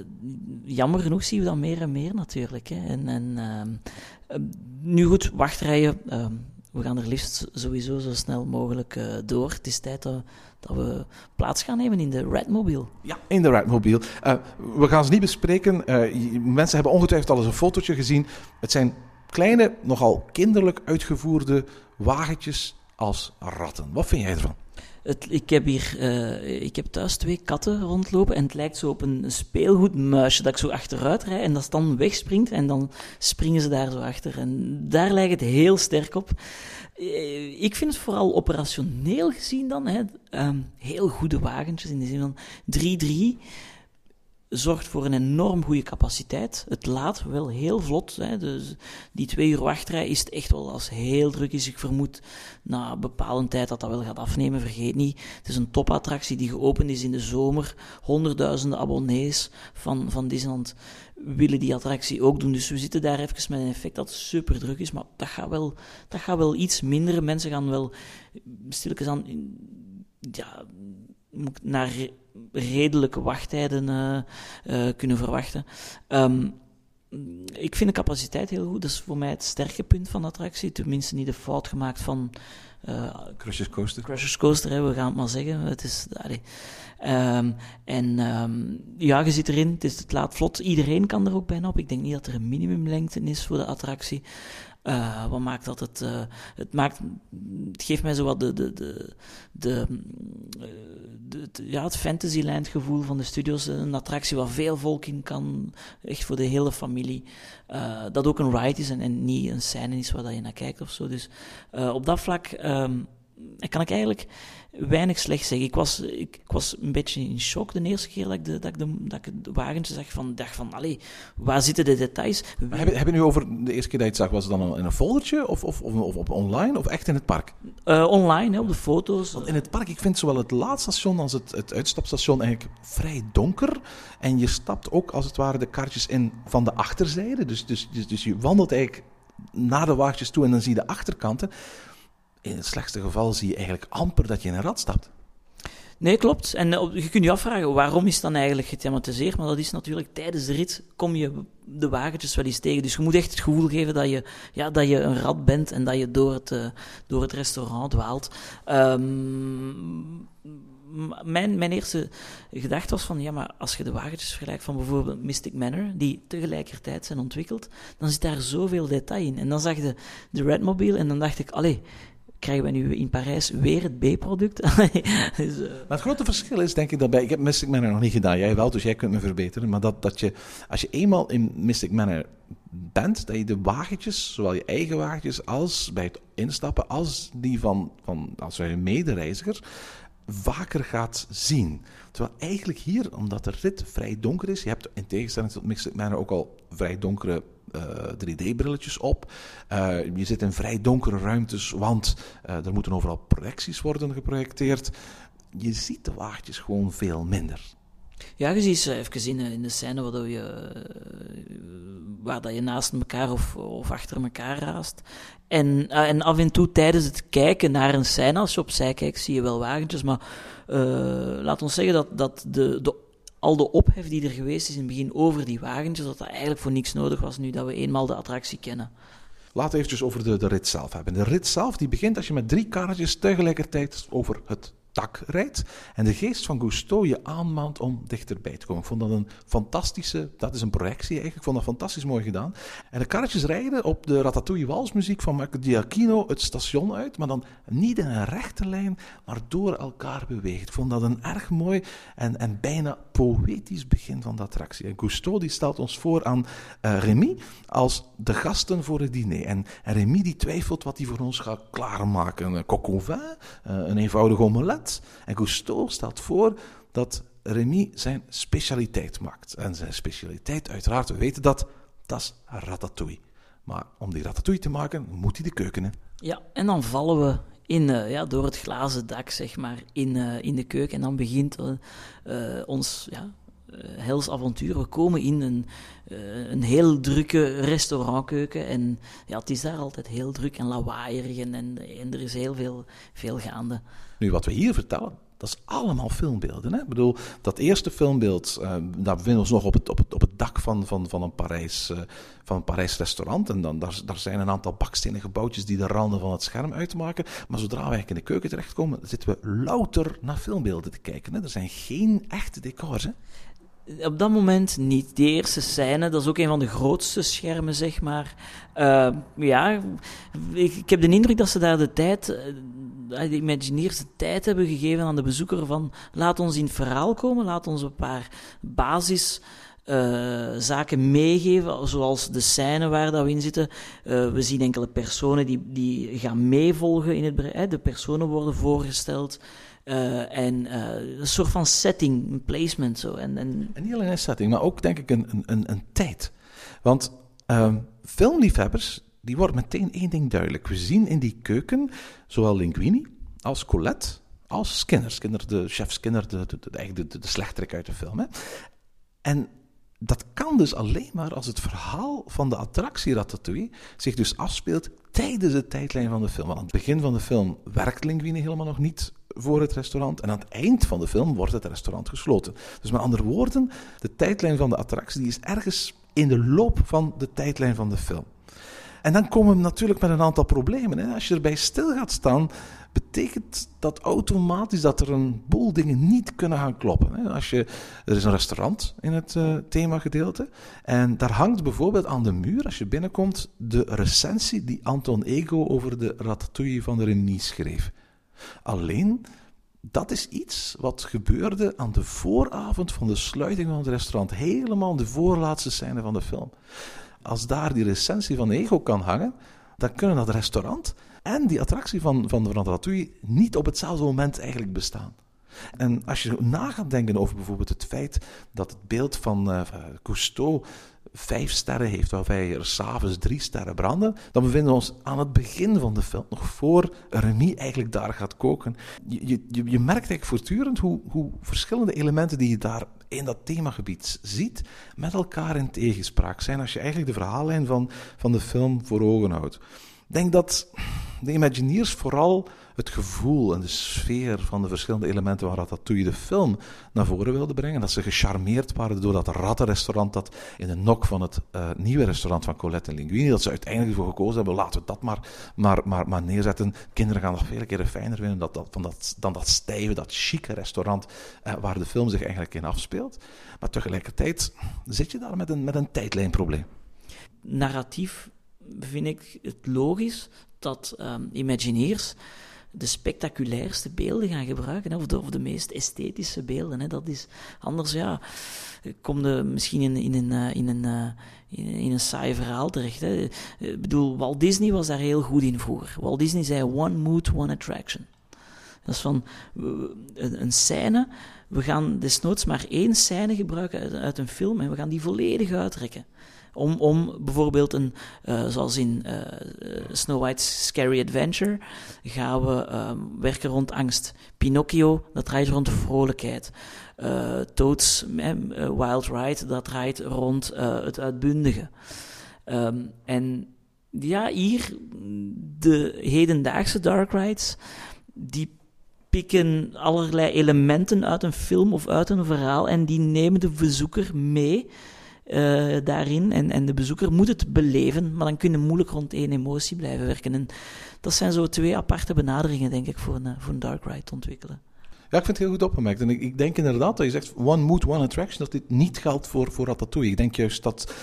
jammer genoeg zien we dat meer en meer natuurlijk. Hè. En, en eh, nu goed, wachtrijen. we gaan er liefst sowieso zo snel mogelijk eh, door. Het is tijd dat, dat we plaats gaan nemen in de Redmobile. Ja, in de Redmobile. Eh, we gaan ze niet bespreken. Eh, mensen hebben ongetwijfeld al eens een fotootje gezien. Het zijn kleine, nogal kinderlijk uitgevoerde wagentjes als ratten. Wat vind jij ervan? Het, ik, heb hier, eh, ik heb thuis twee katten rondlopen en het lijkt zo op een speelgoedmuisje dat ik zo achteruit rijd en dat dan wegspringt en dan springen ze daar zo achter. En daar lijkt het heel sterk op. Eh, Ik vind het vooral operationeel gezien dan hè, ehm, heel goede wagentjes in de zin van 3-3 zorgt voor een enorm goede capaciteit. Het laat wel heel vlot. Hè. Dus die twee uur wachtrij is echt wel als heel druk is. Ik vermoed na een bepaalde tijd dat dat wel gaat afnemen. Vergeet niet, het is een topattractie die geopend is in de zomer. Honderdduizenden abonnees van, van Disneyland willen die attractie ook doen. Dus we zitten daar even met een effect dat super druk is. Maar dat gaat wel, dat gaat wel iets minder. Mensen gaan wel stilletjes aan... Ja, naar re- redelijke wachttijden eh, eh, kunnen verwachten. Ehm, ik vind de capaciteit heel goed. Dat is voor mij het sterke punt van de attractie. Tenminste, niet de fout gemaakt van eh Crushers Coaster. Crushers Coaster, hè, we gaan het maar zeggen. Het is. Ehm, en ehm, ja, je zit erin, het, is, het laat vlot. Iedereen kan er ook bijna op. Ik denk niet dat er een minimumlengte is voor de attractie. Eh, wat maakt dat het... eh, het, maakt, het geeft mij zo wat de... de, de, de, eh, ja, het Fantasyland gevoel van de studios. Een attractie waar veel volk in kan. Echt voor de hele familie. Dat ook een ride is en, en niet een scène is waar dat je naar kijkt of zo. Dus op dat vlak ehm, kan ik eigenlijk weinig slecht zeggen. Ik was, ik, ik was een beetje in shock de eerste keer dat ik de, dat ik de, dat ik de wagentje zag. Van, dacht van, allee, waar zitten de details? Maar Heb je, heb je nu over de eerste keer dat je het zag, was het dan in een foldertje of, of, of, of op online of echt in het park? Eh, online, hè, op de foto's. Want in het park, ik vind zowel het laadstation als het, het uitstapstation eigenlijk vrij donker. En je stapt ook als het ware de kaartjes in van de achterzijde. Dus, dus, dus, dus je wandelt eigenlijk naar de wagentjes toe en dan zie je de achterkanten. In het slechtste geval zie je eigenlijk amper dat je in een rad stapt. Nee, klopt. En eh, je kunt je afvragen, waarom is dan eigenlijk gethematiseerd? Maar dat is natuurlijk, tijdens de rit kom je de wagentjes wel eens tegen. Dus je moet echt het gevoel geven dat je, ja, dat je een rat bent en dat je door het, eh, door het restaurant dwaalt. Ehm, mijn, mijn eerste gedachte was van, ja, maar als je de wagentjes vergelijkt van bijvoorbeeld Mystic Manor, die tegelijkertijd zijn ontwikkeld, dan zit daar zoveel detail in. En dan zag je de Redmobile en dan dacht ik, allee, krijgen we nu in Parijs weer het B-product? dus, eh, Maar het grote verschil is, denk ik, dat bij... Ik heb Mystic Manor nog niet gedaan, jij wel, dus jij kunt me verbeteren. Maar dat, dat je, als je eenmaal in Mystic Manor bent, dat je de wagentjes, zowel je eigen wagentjes als bij het instappen, als die van, van als een medereiziger, vaker gaat zien. Terwijl eigenlijk hier, omdat de rit vrij donker is, je hebt in tegenstelling tot Mystic Manor ook al vrij donkere 3D-brilletjes op. Eh, je zit in vrij donkere ruimtes, want eh, er moeten overal projecties worden geprojecteerd. Je ziet de wagentjes gewoon veel minder. Ja, je ziet ze even in, eh, in de scène waar, je, eh, waar dat je naast elkaar of, of achter elkaar raast. En, eh, en af en toe tijdens het kijken naar een scène, als je opzij kijkt, zie je wel wagentjes. Maar eh, laat ons zeggen dat, dat de, de, al de ophef die er geweest is in het begin over die wagentjes, dat dat eigenlijk voor niks nodig was nu dat we eenmaal de attractie kennen. Laten we eventjes over de, de rit zelf hebben. De rit zelf die begint als je met drie karretjes tegelijkertijd over het dak rijdt. En de geest van Gusteau je aanmaant om dichterbij te komen. Ik vond dat een fantastische, dat is een projectie eigenlijk. Ik vond dat fantastisch mooi gedaan. En de karretjes rijden op de Ratatouille walsmuziek van Marco Giacchino het station uit. Maar dan niet in een rechte lijn, maar door elkaar beweegt. Ik vond dat een erg mooi en, en bijna poëtisch begin van de attractie. En Gusteau die stelt ons voor aan eh Remy als de gasten voor het diner. En, en Remy die twijfelt wat hij voor ons gaat klaarmaken. Een coq eh, een eenvoudige omelet. En Gusteau stelt voor dat Remy zijn specialiteit maakt. En zijn specialiteit, uiteraard, we weten dat, dat is ratatouille. Maar om die ratatouille te maken, moet hij de keuken in. Ja, en dan vallen we in, eh, ja, door het glazen dak, zeg maar, in, eh, in de keuken. En dan begint eh, ons ja, hels avontuur. We komen in een, eh, een heel drukke restaurantkeuken. En ja, het is daar altijd heel druk en lawaaierig. En, en, er is heel veel, veel gaande. Nu, wat we hier vertellen, dat is allemaal filmbeelden. Hè? Ik bedoel, dat eerste filmbeeld, uh, daar bevinden we ons nog op het, op het, op het dak van, van, van, een Parijs, van een Parijs restaurant. En dan, daar, daar zijn een aantal bakstenen gebouwtjes die de randen van het scherm uitmaken. Maar zodra we eigenlijk in de keuken terechtkomen, zitten we louter naar filmbeelden te kijken. Hè? Er zijn geen echte decors. Hè? Op dat moment niet. Die eerste scène, dat is ook een van de grootste schermen, zeg maar. Uh, ja, ik, heb de indruk dat ze daar de tijd, uh, de Imagineers de tijd hebben gegeven aan de bezoeker van laat ons in het verhaal komen, laat ons een paar basis... Uh, zaken meegeven, zoals de scène waar dat we in zitten. We zien enkele personen die, die gaan meevolgen in het De personen worden voorgesteld. Uh, en uh, een soort van setting, placement zo. En, en... niet alleen een setting, maar ook denk ik een, een, een tijd. Want uh, filmliefhebbers, die wordt meteen één ding duidelijk. We zien in die keuken zowel Linguini als Colette als Skinner. Skinner, de chef Skinner, de, de, de, de, de, de slechterik uit de film. Hè. En dat kan dus alleen maar als het verhaal van de attractie Ratatouille zich dus afspeelt tijdens de tijdlijn van de film. Want aan het begin van de film werkt Linguini helemaal nog niet voor het restaurant. En aan het eind van de film wordt het restaurant gesloten. Dus met andere woorden, de tijdlijn van de attractie die is ergens in de loop van de tijdlijn van de film. En dan komen we natuurlijk met een aantal problemen. Hè. Als je erbij stil gaat staan, betekent dat automatisch dat er een boel dingen niet kunnen gaan kloppen. Als je, er is een restaurant in het uh, themagedeelte. En daar hangt bijvoorbeeld aan de muur, als je binnenkomt, de recensie die Anton Ego over de ratatouille van de Remy schreef. Alleen, dat is iets wat gebeurde aan de vooravond van de sluiting van het restaurant. Helemaal de voorlaatste scène van de film. Als daar die recensie van Ego kan hangen, dan kunnen dat restaurant en die attractie van, van Ratatouille niet op hetzelfde moment eigenlijk bestaan. En als je na gaat denken over bijvoorbeeld het feit dat het beeld van uh, Cousteau vijf sterren heeft, waarbij er s'avonds drie sterren branden, dan bevinden we ons aan het begin van de film, nog voor Remy eigenlijk daar gaat koken. Je, je, je merkt eigenlijk voortdurend hoe, hoe verschillende elementen die je daar in dat themagebied ziet, met elkaar in tegenspraak zijn als je eigenlijk de verhaallijn van, van de film voor ogen houdt. Ik denk dat de Imagineers vooral het gevoel en de sfeer van de verschillende elementen waar Ratatouille de film naar voren wilde brengen. Dat ze gecharmeerd waren door dat rattenrestaurant dat in de nok van het uh, nieuwe restaurant van Colette en Linguini, dat ze uiteindelijk voor gekozen hebben, laten we dat maar, maar, maar, maar neerzetten. Kinderen gaan nog vele keren fijner vinden dat, dat, dat, dan dat stijve, dat chique restaurant uh, waar de film zich eigenlijk in afspeelt. Maar tegelijkertijd zit je daar met een, met een tijdlijnprobleem. Narratief vind ik het logisch dat um, Imagineers de spectaculairste beelden gaan gebruiken, of, de, of de meest esthetische beelden. Hè. Dat is anders, ja, kom je misschien in, in, een, uh, in, een, uh, in, een saai verhaal terecht. Hè. Ik bedoel, Walt Disney was daar heel goed in vroeger. Walt Disney zei one mood, one attraction. Dat is van een, scène, we gaan desnoods maar één scène gebruiken uit een film en we gaan die volledig uitrekken. Om, om bijvoorbeeld een, uh, zoals in uh, Snow White's Scary Adventure, gaan we um, werken rond angst. Pinocchio, dat draait rond vrolijkheid. Uh, Toads Wild Ride, dat draait rond het uitbundige. Um, en ja, hier, de hedendaagse dark rides, die pikken allerlei elementen uit een film of uit een verhaal en die nemen de bezoeker mee uh, daarin. En, en de bezoeker moet het beleven, maar dan kun je moeilijk rond één emotie blijven werken. En dat zijn zo twee aparte benaderingen, denk ik, voor een, voor een dark ride ontwikkelen. Ja, ik vind het heel goed opgemerkt. En ik, ik denk inderdaad dat je zegt one mood, one attraction, dat dit niet geldt voor, voor Ratatouille. Ik denk juist dat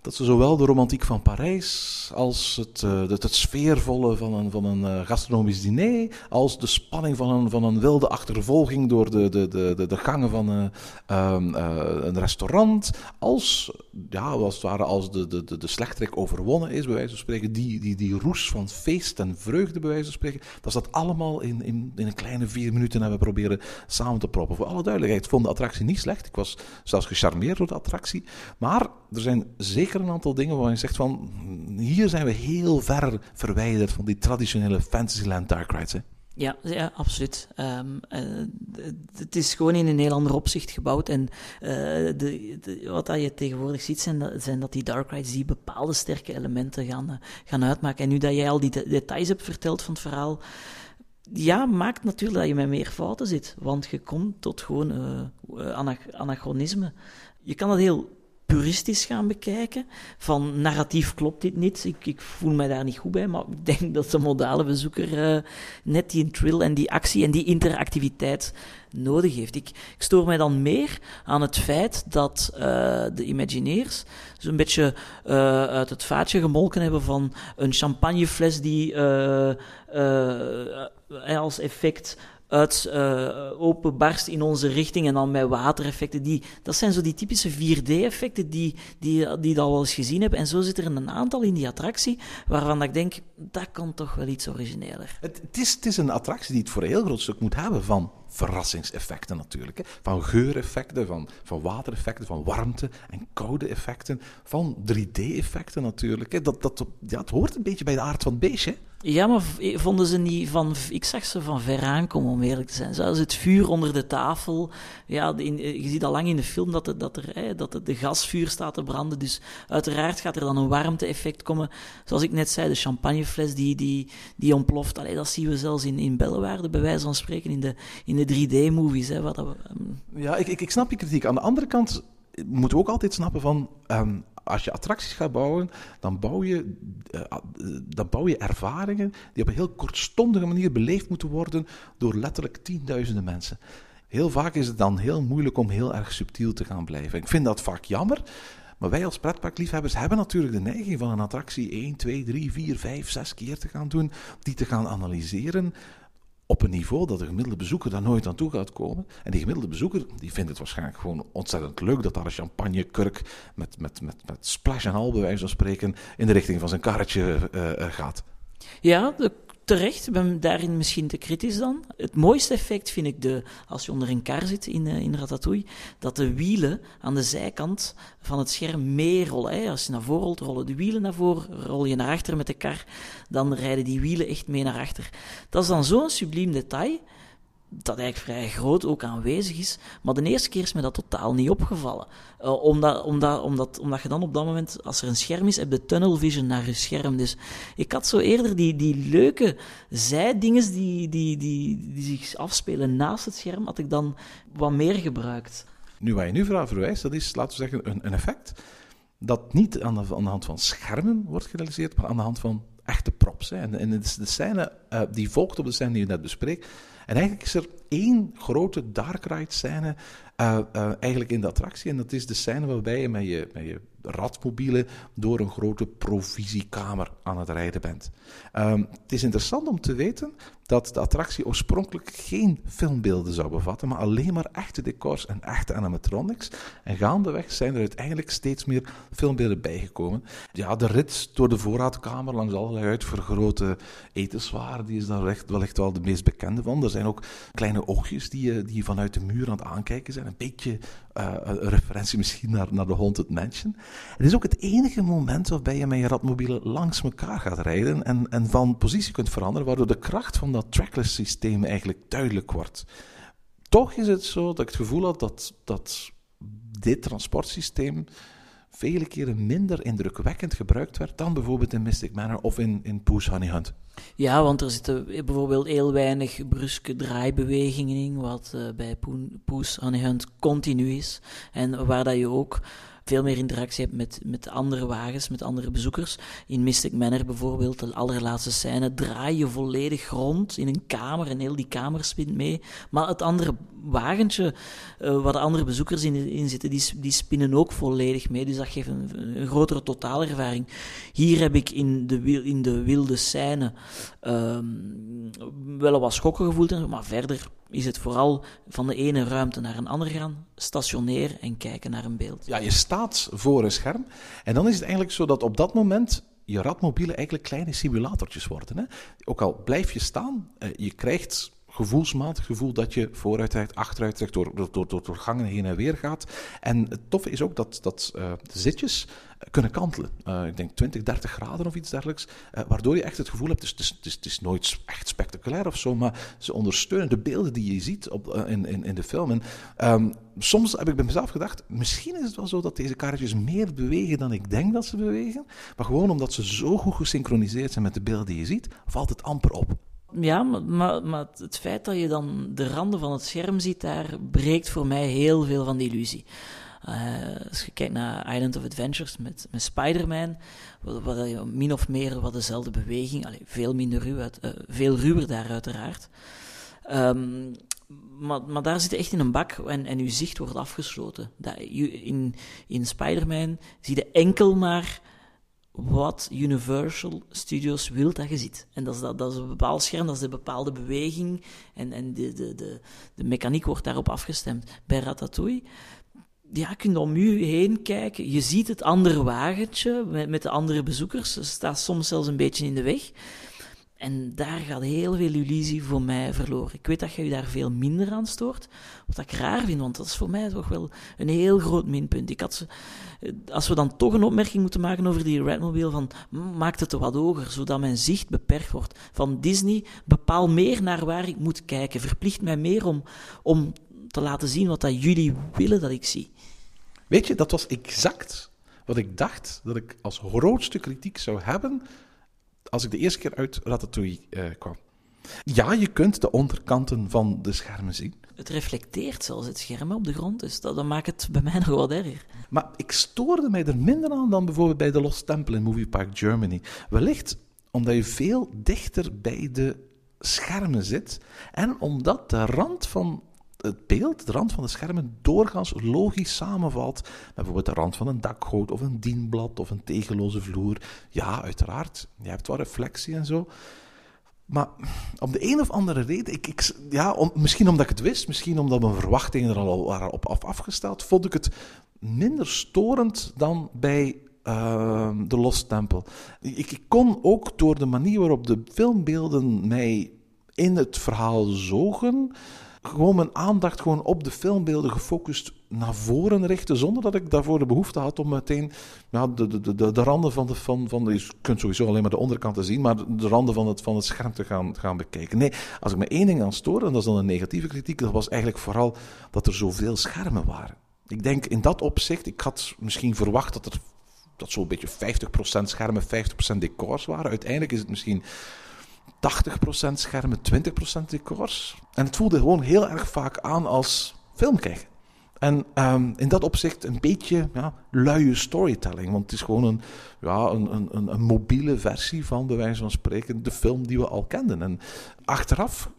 dat ze zowel de romantiek van Parijs als het, uh, het, sfeervolle van een, van een uh, gastronomisch diner, als de spanning van een, van een wilde achtervolging door de, de, de, de, gangen van uh, een restaurant, als, ja, als het ware als de, de, de, de slechterik overwonnen is, bij wijze van spreken, die, die, die roes van feest en vreugde, bij wijze van spreken, dat ze dat allemaal in, in, in een kleine vier minuten hebben proberen samen te proppen. Voor alle duidelijkheid, ik vond de attractie niet slecht. Ik was zelfs gecharmeerd door de attractie. Maar er zijn zeker een aantal dingen waar je zegt van, hier zijn we heel ver verwijderd van die traditionele Fantasyland Dark Rides. Hè? Ja, ja, absoluut. Um, uh, het is gewoon in een heel ander opzicht gebouwd. En uh, de, wat dat je tegenwoordig ziet, zijn dat, die dark rides die bepaalde sterke elementen gaan, uh, gaan uitmaken. En nu dat jij al die de, details hebt verteld van het verhaal, ja, maakt natuurlijk dat je met meer fouten zit. Want je komt tot gewoon anach anachronisme. Je kan dat heel puristisch gaan bekijken. Van narratief klopt dit niet. Ik, ik, voel mij daar niet goed bij. Maar ik denk dat de modale bezoeker uh, net die thrill en die actie en die interactiviteit nodig heeft. Ik, ik stoor mij dan meer aan het feit dat uh, de Imagineers zo'n beetje uh, uit het vaatje gemolken hebben van een champagnefles die als effect uit uh, openbarst in onze richting en dan met watereffecten. Die, dat zijn zo die typische 4D-effecten die, die, die dat al eens gezien hebben. En zo zit er een aantal in die attractie waarvan ik denk, dat kan toch wel iets origineler. Het, het, is, het is een attractie die het voor een heel groot stuk moet hebben van verrassingseffecten natuurlijk. Hè. Van geureffecten, van, van watereffecten, van warmte en koude effecten, van 3D-effecten natuurlijk. Hè. Dat, dat, ja, het hoort een beetje bij de aard van het beestje. Ja, maar vonden ze niet van... Ik zag ze van ver aankomen, om eerlijk te zijn. Zelfs het vuur onder de tafel. Ja, in, je ziet al lang in de film dat, het, dat, er, dat het, de gasvuur staat te branden. Dus uiteraard gaat er dan een warmte-effect komen. Zoals ik net zei, de champagnefles die, die, die ontploft. Allee, dat zien we zelfs in, in Bellewaarde, bij wijze van spreken, in de, in de 3D-movies. Hè, wat dat, um... Ja, ik, ik, ik snap je kritiek. Aan de andere kant moeten we ook altijd snappen van... Um, als je attracties gaat bouwen, dan bouw, je, uh, dan bouw je ervaringen die op een heel kortstondige manier beleefd moeten worden door letterlijk tienduizenden mensen. Heel vaak is het dan heel moeilijk om heel erg subtiel te gaan blijven. Ik vind dat vaak jammer. Maar wij als pretparkliefhebbers hebben natuurlijk de neiging van een attractie 1, 2, 3, 4, 5, 6 keer te gaan doen, die te gaan analyseren op een niveau dat de gemiddelde bezoeker daar nooit aan toe gaat komen. En die gemiddelde bezoeker die vindt het waarschijnlijk gewoon ontzettend leuk dat daar een champagnekurk met, met, met, met splash en al, bij wijze van spreken, in de richting van zijn karretje uh, uh, gaat. Ja, de terecht. Ben daarin misschien te kritisch dan. Het mooiste effect vind ik de, als je onder een kar zit in, uh, in Ratatouille, dat de wielen aan de zijkant van het scherm meerollen. Als je naar voren rolt, rollen de wielen naar voren, rol je naar achter met de kar, dan rijden die wielen echt mee naar achter. Dat is dan zo'n subliem detail dat eigenlijk vrij groot ook aanwezig is. Maar de eerste keer is me dat totaal niet opgevallen. Uh, omdat, omdat, omdat, omdat je dan op dat moment, als er een scherm is, heb je tunnel vision naar je scherm. Dus ik had zo eerder die, die leuke zijdingen die, die, die, die zich afspelen naast het scherm, had ik dan wat meer gebruikt. Nu, wat je nu verwijst, dat is, laten we zeggen, een, een effect dat niet aan de, aan de hand van schermen wordt gerealiseerd, maar aan de hand van echte props. Hè. En, en de, de scène uh, die volgt op de scène die je net bespreekt, en eigenlijk is er één grote dark ride scène uh, uh, eigenlijk in de attractie. En dat is de scène waarbij je met je, met je radmobielen door een grote provisiekamer aan het rijden bent. Um, het is interessant om te weten dat de attractie oorspronkelijk geen filmbeelden zou bevatten, maar alleen maar echte decors en echte animatronics. En gaandeweg zijn er uiteindelijk steeds meer filmbeelden bijgekomen. Ja, de rit door de voorraadkamer langs allerlei uitvergrote etenswaren, die is daar wellicht, wel de meest bekende van. Er zijn ook kleine oogjes die, die vanuit de muur aan het aankijken zijn. Een beetje uh, een referentie misschien naar, naar de Haunted Mansion. Het is ook het enige moment waarbij je met je radmobielen langs elkaar gaat rijden en, en van positie kunt veranderen, waardoor de kracht van dat trackless systeem eigenlijk duidelijk wordt. Toch is het zo dat ik het gevoel had dat, dat dit transportsysteem vele keren minder indrukwekkend gebruikt werd dan bijvoorbeeld in Mystic Manor of in, in Poes Honey Hunt. Ja, want er zitten bijvoorbeeld heel weinig bruske draaibewegingen in, wat uh, bij Poes Honey Hunt continu is. En waar dat je ook veel meer interactie hebt met, met andere wagens, met andere bezoekers. In Mystic Manor bijvoorbeeld, de allerlaatste scène, draai je volledig rond in een kamer en heel die kamer spint mee. Maar het andere wagentje, uh, waar de andere bezoekers in, in zitten, die, die spinnen ook volledig mee. Dus dat geeft een, een grotere totaalervaring. Hier heb ik in de, in de wilde scène um, wel wat schokken gevoeld, maar verder is het vooral van de ene ruimte naar een andere gaan, stationeren en kijken naar een beeld. Ja, je staat voor een scherm en dan is het eigenlijk zo dat op dat moment je radmobielen eigenlijk kleine simulatortjes worden. Hè? Ook al blijf je staan, uh, je krijgt gevoelsmatig gevoel dat je vooruit trekt, achteruit trekt, door, door, door, door gangen heen en weer gaat. En het toffe is ook dat, dat uh, de zitjes kunnen kantelen. Uh, ik denk 20, 30 graden of iets dergelijks. Waardoor je echt het gevoel hebt, het is, het, is, het is nooit echt spectaculair of zo, maar ze ondersteunen de beelden die je ziet op, in, in, in de film. En, um, soms heb ik bij mezelf gedacht, misschien is het wel zo dat deze kaartjes meer bewegen dan ik denk dat ze bewegen. Maar gewoon omdat ze zo goed gesynchroniseerd zijn met de beelden die je ziet, valt het amper op. Ja, maar, maar, het feit dat je dan de randen van het scherm ziet, daar breekt voor mij heel veel van die illusie. Uh, als je kijkt naar Island of Adventures met, met Spider-Man, wat je min of meer wat dezelfde beweging, allee, veel minder ruw, uh, veel ruwer daar uiteraard. Um, maar, maar daar zit je echt in een bak en, en je zicht wordt afgesloten. Dat, in in Spider-Man zie je enkel maar wat Universal Studios wil dat je ziet. En dat is, dat, dat is een bepaald scherm, dat is de bepaalde beweging en, en de, de, de, de mechaniek wordt daarop afgestemd. Bij Ratatouille ja, je kunt om je heen kijken. Je ziet het andere wagentje met, met de andere bezoekers. Ze staat soms zelfs een beetje in de weg. En daar gaat heel veel illusie voor mij verloren. Ik weet dat je je daar veel minder aan stoort. Wat ik raar vind, want dat is voor mij toch wel een heel groot minpunt. Ik had, als we dan toch een opmerking moeten maken over die Redmobile, van maakt het wat hoger, zodat mijn zicht beperkt wordt. Van Disney, bepaal meer naar waar ik moet kijken. Verplicht mij meer om, om te laten zien wat dat jullie willen dat ik zie. Weet je, dat was exact wat ik dacht dat ik als grootste kritiek zou hebben als ik de eerste keer uit Ratatouille uh, kwam. Ja, je kunt de onderkanten van de schermen zien. Het reflecteert zelfs het scherm op de grond, dus dat, dat maakt het bij mij nog wat erger. Maar ik stoorde mij er minder aan dan bijvoorbeeld bij de Lost Temple in Movie Park Germany. Wellicht omdat je veel dichter bij de schermen zit en omdat de rand van het beeld, de rand van de schermen, doorgaans logisch samenvalt bijvoorbeeld de rand van een dakgoot of een dienblad of een tegelloze vloer. Ja, uiteraard, je hebt wel reflectie en zo. Maar om de een of andere reden, ik, ik, ja, misschien omdat ik het wist, misschien omdat mijn verwachtingen er al waren op af, afgesteld, vond ik het minder storend dan bij uh, de Lost Temple. Ik, ik, kon ook door de manier waarop de filmbeelden mij in het verhaal zogen, gewoon mijn aandacht gewoon op de filmbeelden gefocust naar voren richten, zonder dat ik daarvoor de behoefte had om meteen de, de, de, de randen van de, van, van je kunt sowieso alleen maar de onderkanten zien, maar de randen van het, van het scherm te gaan, gaan bekijken. Nee, als ik me één ding aan stoor, en dat is dan een negatieve kritiek, dat was eigenlijk vooral dat er zoveel schermen waren. Ik denk in dat opzicht, ik had misschien verwacht dat er dat zo'n beetje 50% schermen, 50% decors waren. Uiteindelijk is het misschien 80% schermen, 20% decors. En het voelde gewoon heel erg vaak aan als film kijken. En um, in dat opzicht een beetje ja, luie storytelling. Want het is gewoon een, ja, een, een, een mobiele versie van, bij wijze van spreken, de film die we al kenden. En achteraf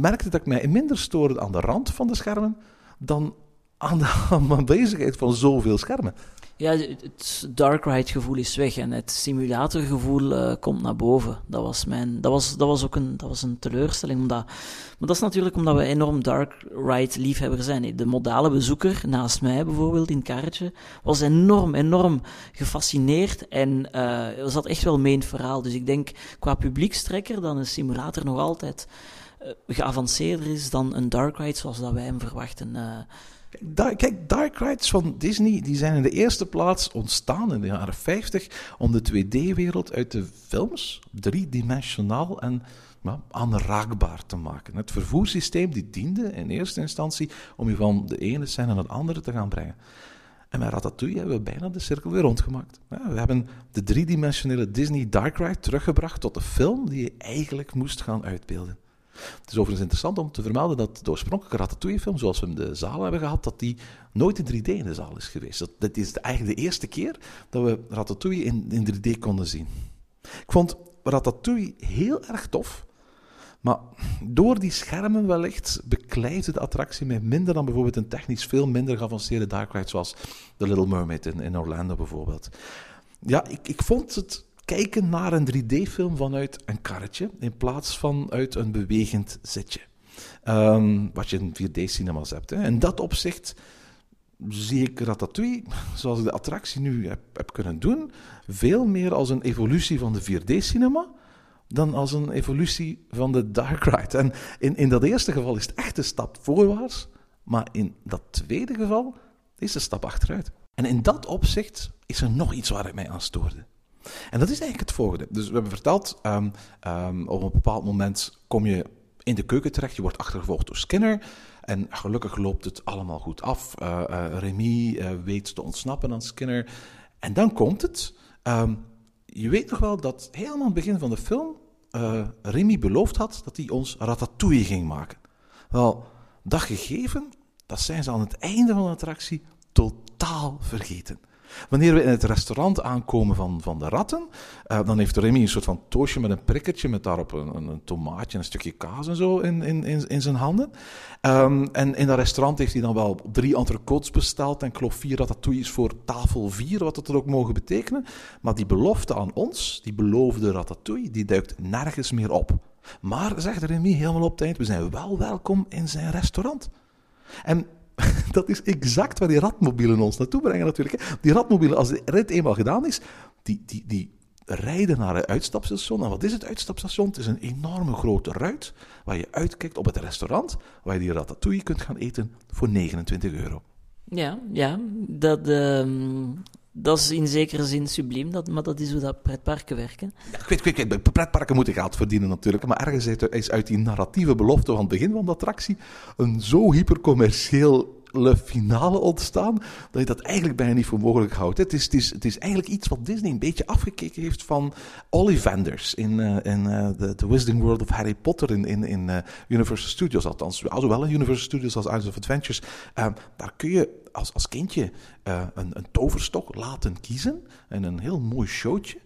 merkte dat ik mij minder stoorde aan de rand van de schermen dan aan de aanwezigheid van zoveel schermen. Ja, het dark ride gevoel is weg en het simulatorgevoel uh, komt naar boven. Dat was, mijn, dat was, dat was ook een, dat was een teleurstelling. Omdat, maar dat is natuurlijk omdat we enorm dark ride liefhebber zijn. De modale bezoeker naast mij bijvoorbeeld in het karretje was enorm, enorm gefascineerd en uh, zat echt wel mee verhaal. Dus ik denk qua publiekstrekker dan een simulator nog altijd uh, geavanceerder is dan een dark ride zoals dat wij hem verwachten. Kijk, dark rides van Disney die zijn in de eerste plaats ontstaan in de jaren 50 om de 2D-wereld uit de films driedimensionaal en aanraakbaar te maken. Het vervoerssysteem die diende in eerste instantie om je van de ene scène naar het andere te gaan brengen. En met Ratatouille hebben we bijna de cirkel weer rondgemaakt. we hebben de driedimensionele Disney Dark Ride teruggebracht tot de film die je eigenlijk moest gaan uitbeelden. Het is overigens interessant om te vermelden dat de oorspronkelijke Ratatouille-film, zoals we hem de zaal hebben gehad, dat die nooit in 3D in de zaal is geweest. Dat, dat is eigenlijk de eerste keer dat we Ratatouille in, in 3D konden zien. Ik vond Ratatouille heel erg tof, maar door die schermen wellicht bekleidde de attractie mij minder dan bijvoorbeeld een technisch veel minder geavanceerde dark ride zoals The Little Mermaid in, in Orlando bijvoorbeeld. Ja, ik, ik vond het kijken naar een 3D-film vanuit een karretje in plaats van uit een bewegend zitje. Um, wat je in 4D-cinema's hebt. Hè. In dat opzicht zie ik Ratatouille, zoals ik de attractie nu heb, heb kunnen doen, veel meer als een evolutie van de 4D-cinema dan als een evolutie van de Dark Ride. En in, in dat eerste geval is het echt een stap voorwaarts, maar in dat tweede geval is het een stap achteruit. En in dat opzicht is er nog iets waar ik mij aan stoorde. En dat is eigenlijk het volgende. Dus we hebben verteld, um, um, op een bepaald moment kom je in de keuken terecht, je wordt achtergevolgd door Skinner. En gelukkig loopt het allemaal goed af. Uh, uh, Remy uh, weet te ontsnappen aan Skinner. En dan komt het. Um, je weet nog wel dat helemaal aan het begin van de film eh Remy beloofd had dat hij ons ratatouille ging maken. Wel, dat gegeven, dat zijn ze aan het einde van de attractie totaal vergeten. Wanneer we in het restaurant aankomen van, van de ratten, eh, dan heeft Remy een soort van toosje met een prikkertje met daarop een, een, een tomaatje en een stukje kaas en zo in, in, in, in zijn handen. Ehm, en in dat restaurant heeft hij dan wel drie entrecotes besteld en geloof vier ratatouilles voor tafel vier, wat dat ook mogen betekenen. Maar die belofte aan ons, die beloofde ratatouille, die duikt nergens meer op. Maar, zegt Remy helemaal op het eind, we zijn wel welkom in zijn restaurant. En dat is exact waar die ratmobielen ons naartoe brengen natuurlijk. Die ratmobielen, als de rit eenmaal gedaan is, die, die, die rijden naar het uitstapstation. En wat is het uitstapstation? Het is een enorme grote ruit waar je uitkijkt op het restaurant waar je die ratatouille kunt gaan eten voor 29 euro. Ja, ja dat, ehm, dat is in zekere zin subliem, dat, maar dat is hoe dat pretparken werken. Ja, ik weet, ik weet, pretparken moeten geld verdienen natuurlijk, maar ergens is uit die narratieve belofte van het begin van de attractie een zo hypercommercieel finale ontstaan, dat je dat eigenlijk bijna niet voor mogelijk houdt. Het is, het is, het is eigenlijk iets wat Disney een beetje afgekeken heeft van Ollivanders in, eh, in eh, the, the Wizarding World of Harry Potter in, in, in eh, Universal Studios, althans zowel in Universal Studios als Islands of Adventures. Eh, daar kun je als, als kindje een, een toverstok laten kiezen en een heel mooi showtje.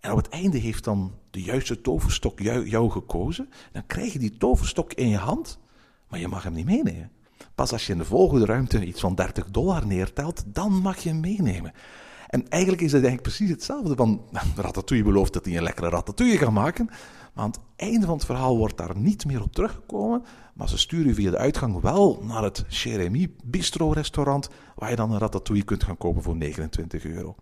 En op het einde heeft dan de juiste toverstok jou, jou gekozen. Dan krijg je die toverstok in je hand, maar je mag hem niet meenemen. Pas als je in de volgende ruimte iets van 30 dollar neertelt, dan mag je meenemen. En eigenlijk is het eigenlijk precies hetzelfde. Van Ratatouille belooft dat hij een lekkere ratatouille gaat maken. Maar aan het einde van het verhaal wordt daar niet meer op teruggekomen. Maar ze sturen je via de uitgang wel naar het Jeremy Bistro restaurant. Waar je dan een ratatouille kunt gaan kopen voor 29 euro.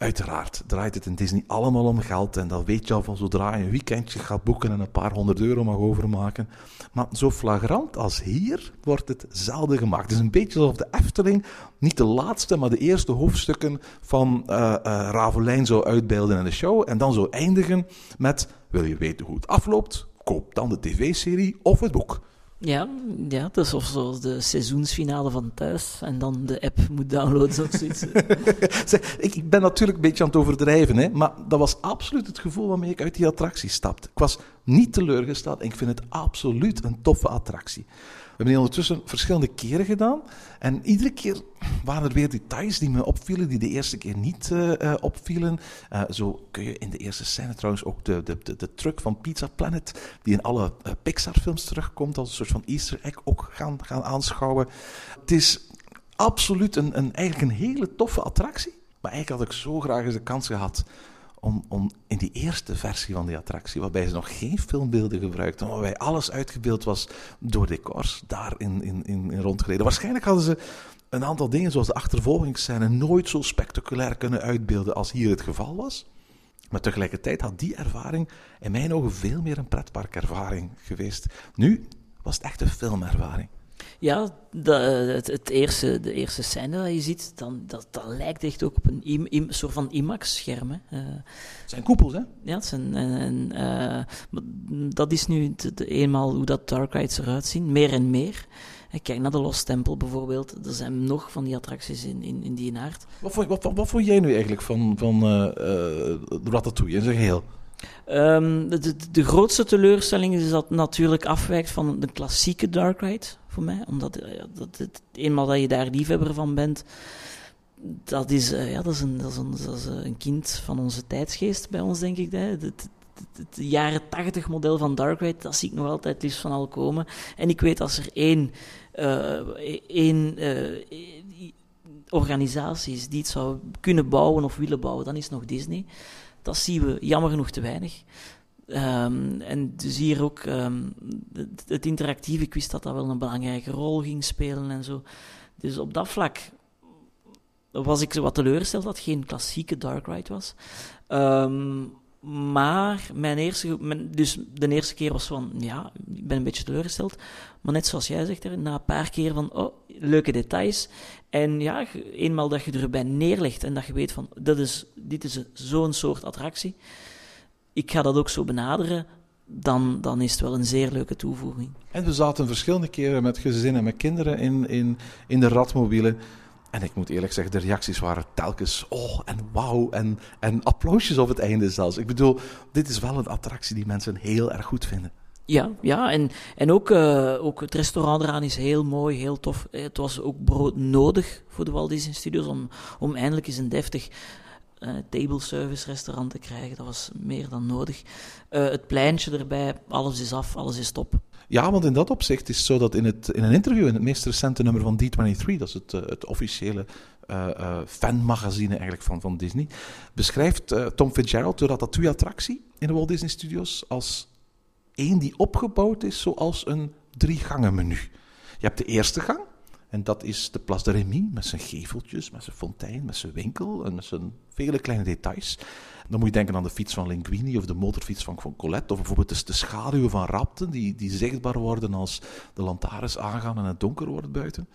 Uiteraard draait het in Disney allemaal om geld en dat weet je al van zodra je een weekendje gaat boeken en een paar honderd euro mag overmaken. Maar zo flagrant als hier wordt het zelden gemaakt. Het is een beetje alsof de Efteling niet de laatste, maar de eerste hoofdstukken van eh eh, Ravelijn zou uitbeelden in de show en dan zou eindigen met, wil je weten hoe het afloopt? Koop dan de tv-serie of het boek. Ja, ja, dat is of zoals de seizoensfinale van thuis en dan de app moet downloaden of zoiets. Zeg, ik, ben natuurlijk een beetje aan het overdrijven, hè, maar dat was absoluut het gevoel waarmee ik uit die attractie stapte. Ik was niet teleurgesteld en ik vind het absoluut een toffe attractie. Hebben die ondertussen verschillende keren gedaan. En iedere keer waren er weer details die me opvielen, die de eerste keer niet eh, eh, opvielen. Eh, zo kun je in de eerste scène trouwens ook de, de, de, truck van Pizza Planet, die in alle Pixar-films terugkomt, als een soort van Easter egg ook gaan, gaan aanschouwen. Het is absoluut een, een, eigenlijk een hele toffe attractie. Maar eigenlijk had ik zo graag eens de kans gehad om, om in die eerste versie van die attractie, waarbij ze nog geen filmbeelden gebruikten, waarbij alles uitgebeeld was door decors, daar in, in, in, rondgereden. Waarschijnlijk hadden ze een aantal dingen, zoals de achtervolgingsscène, nooit zo spectaculair kunnen uitbeelden als hier het geval was. Maar tegelijkertijd had die ervaring in mijn ogen veel meer een pretparkervaring geweest. Nu was het echt een filmervaring. Ja, eh, het, het eerste, de eerste scène dat je ziet, dan, dat, dat lijkt echt ook op een im- im- soort van IMAX-scherm. hè. Eh, Het zijn koepels, hè? ja, het zijn, en, en, eh, dat is nu de, de- eenmaal hoe dat Dark Rides eruit zien, meer en meer. Kijk naar de Lost Temple bijvoorbeeld, er zijn nog van die attracties in, in, in die aard. Wat vond, wat, wat, wat vond jij nu eigenlijk van, van eh, Ratatouille in zijn geheel? Ehm, de, de, de grootste teleurstelling is dat het natuurlijk afwijkt van de klassieke Dark Ride voor mij. Omdat eh, dat het, eenmaal dat je daar liefhebber van bent, dat is, eh, ja, dat is, een, dat is, een, dat is eh, een kind van onze tijdsgeest bij ons, denk ik. Hè. Het, het, jaren tachtig model van Dark dat zie ik nog altijd liefst van al komen. En ik weet als er één, eh, één organisatie is die het zou kunnen bouwen of willen bouwen, dan is nog Disney. Dat zien we jammer genoeg te weinig. Ehm, en dus hier ook ehm, het, interactieve, ik wist dat dat wel een belangrijke rol ging spelen en zo. Dus op dat vlak was ik wat teleurgesteld dat het geen klassieke Dark Ride was. Ehm, maar mijn eerste, dus de eerste keer was van, ja, ik ben een beetje teleurgesteld. Maar net zoals jij zegt, er, na een paar keer van, oh, leuke details. En ja, eenmaal dat je erbij neerlegt en dat je weet van, dat is, dit is zo'n soort attractie. Ik ga dat ook zo benaderen, dan, dan is het wel een zeer leuke toevoeging. En we zaten verschillende keren met gezinnen en met kinderen in, in, in de ratmobielen. En ik moet eerlijk zeggen, de reacties waren telkens oh en wauw en, en applausjes op het einde zelfs. Ik bedoel, dit is wel een attractie die mensen heel erg goed vinden. Ja, ja en, en ook, uh, ook het restaurant eraan is heel mooi, heel tof. Het was ook brood nodig voor de Walt Disney Studios om, om eindelijk eens een deftig uh, table service restaurant te krijgen. Dat was meer dan nodig. Uh, het pleintje erbij, alles is af, alles is top. Ja, want in dat opzicht is het zo dat in, het, in een interview in het meest recente nummer van D23, dat is het, uh, het officiële fanmagazine eigenlijk van, van Disney, beschrijft Tom Fitzgerald de Ratatouille-attractie in de Walt Disney Studios als één die opgebouwd is zoals een drie gangen menu. Je hebt de eerste gang, en dat is de Place de Remy, met zijn geveltjes, met zijn fontein, met zijn winkel en met zijn vele kleine details. Dan moet je denken aan de fiets van Linguini of de motorfiets van, Colette. Of bijvoorbeeld de, schaduwen van rapten die, die zichtbaar worden als de lantaarns aangaan en het donker wordt buiten.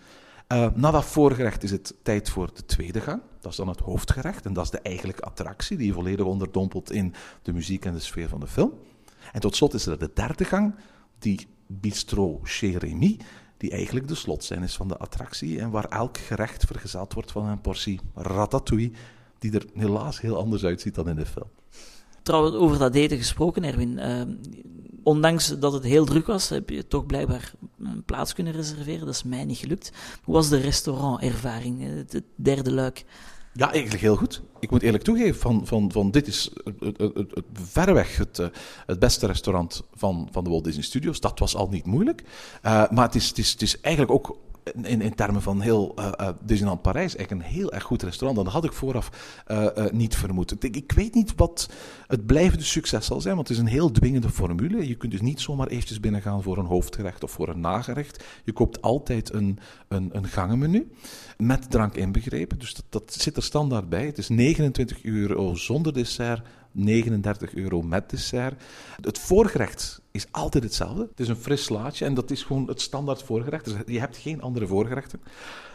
Uh, na dat voorgerecht is het tijd voor de tweede gang. Dat is dan het hoofdgerecht en dat is de eigenlijke attractie die volledig onderdompelt in de muziek en de sfeer van de film. En tot slot is er de derde gang, die Bistro Chez die eigenlijk de slotzijn is van de attractie en waar elk gerecht vergezeld wordt van een portie ratatouille, die er helaas heel anders uitziet dan in de film. Trouwens, over dat eten gesproken, Erwin. Uh, ondanks dat het heel druk was, heb je toch blijkbaar een plaats kunnen reserveren. Dat is mij niet gelukt. Hoe was de restaurantervaring, het derde luik? Ja, eigenlijk heel goed. Ik moet eerlijk toegeven, van, van, van dit is het, het, het, verreweg het, eh, het beste restaurant van, van de Walt Disney Studios. Dat was al niet moeilijk. Uh, maar het is, het, is, het is eigenlijk ook in, in termen van heel uh, Disneyland Parijs eigenlijk een heel erg goed restaurant. Dat had ik vooraf uh, niet vermoed. Ik, ik, weet niet wat het blijvende succes zal zijn, want het is een heel dwingende formule. Je kunt dus niet zomaar eventjes binnengaan voor een hoofdgerecht of voor een nagerecht. Je koopt altijd een, een, een gangenmenu met drank inbegrepen. Dus dat, dat zit er standaard bij. Het is 29 euro zonder dessert 39 euro met dessert. Het voorgerecht is altijd hetzelfde. Het is een fris slaatje en dat is gewoon het standaard voorgerecht. Dus je hebt geen andere voorgerechten.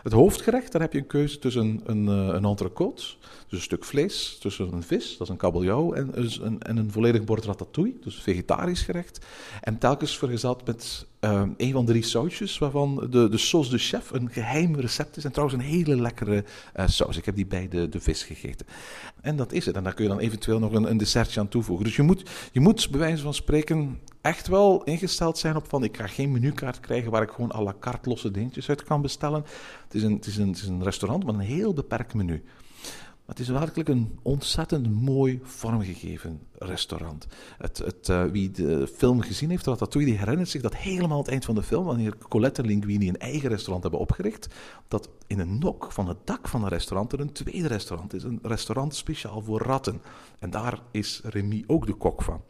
Het hoofdgerecht, daar heb je een keuze tussen een, een, eh, dus een stuk vlees, tussen een vis, dat is een kabeljauw, en een, en een volledig bord ratatouille, dus vegetarisch gerecht. En telkens vergezeld met uh, een van de drie sausjes, waarvan de, de sauce de chef een geheim recept is. En trouwens een hele lekkere uh, saus. Ik heb die bij de, de vis gegeten. En dat is het. En daar kun je dan eventueel nog een, een dessertje aan toevoegen. Dus je moet, je moet bij wijze van spreken echt wel ingesteld zijn op van ik ga geen menukaart krijgen waar ik gewoon à la carte losse dingetjes uit kan bestellen. Het is een, het is een, het is een restaurant met een heel beperkt menu. Maar het is werkelijk een ontzettend mooi vormgegeven restaurant. Het, het, uh, wie de film gezien heeft, Ratatouille, die herinnert zich dat helemaal aan het eind van de film, wanneer Colette en Linguini een eigen restaurant hebben opgericht, dat in een nok van het dak van het restaurant er een tweede restaurant is. Een restaurant speciaal voor ratten. En daar is Remy ook de kok van.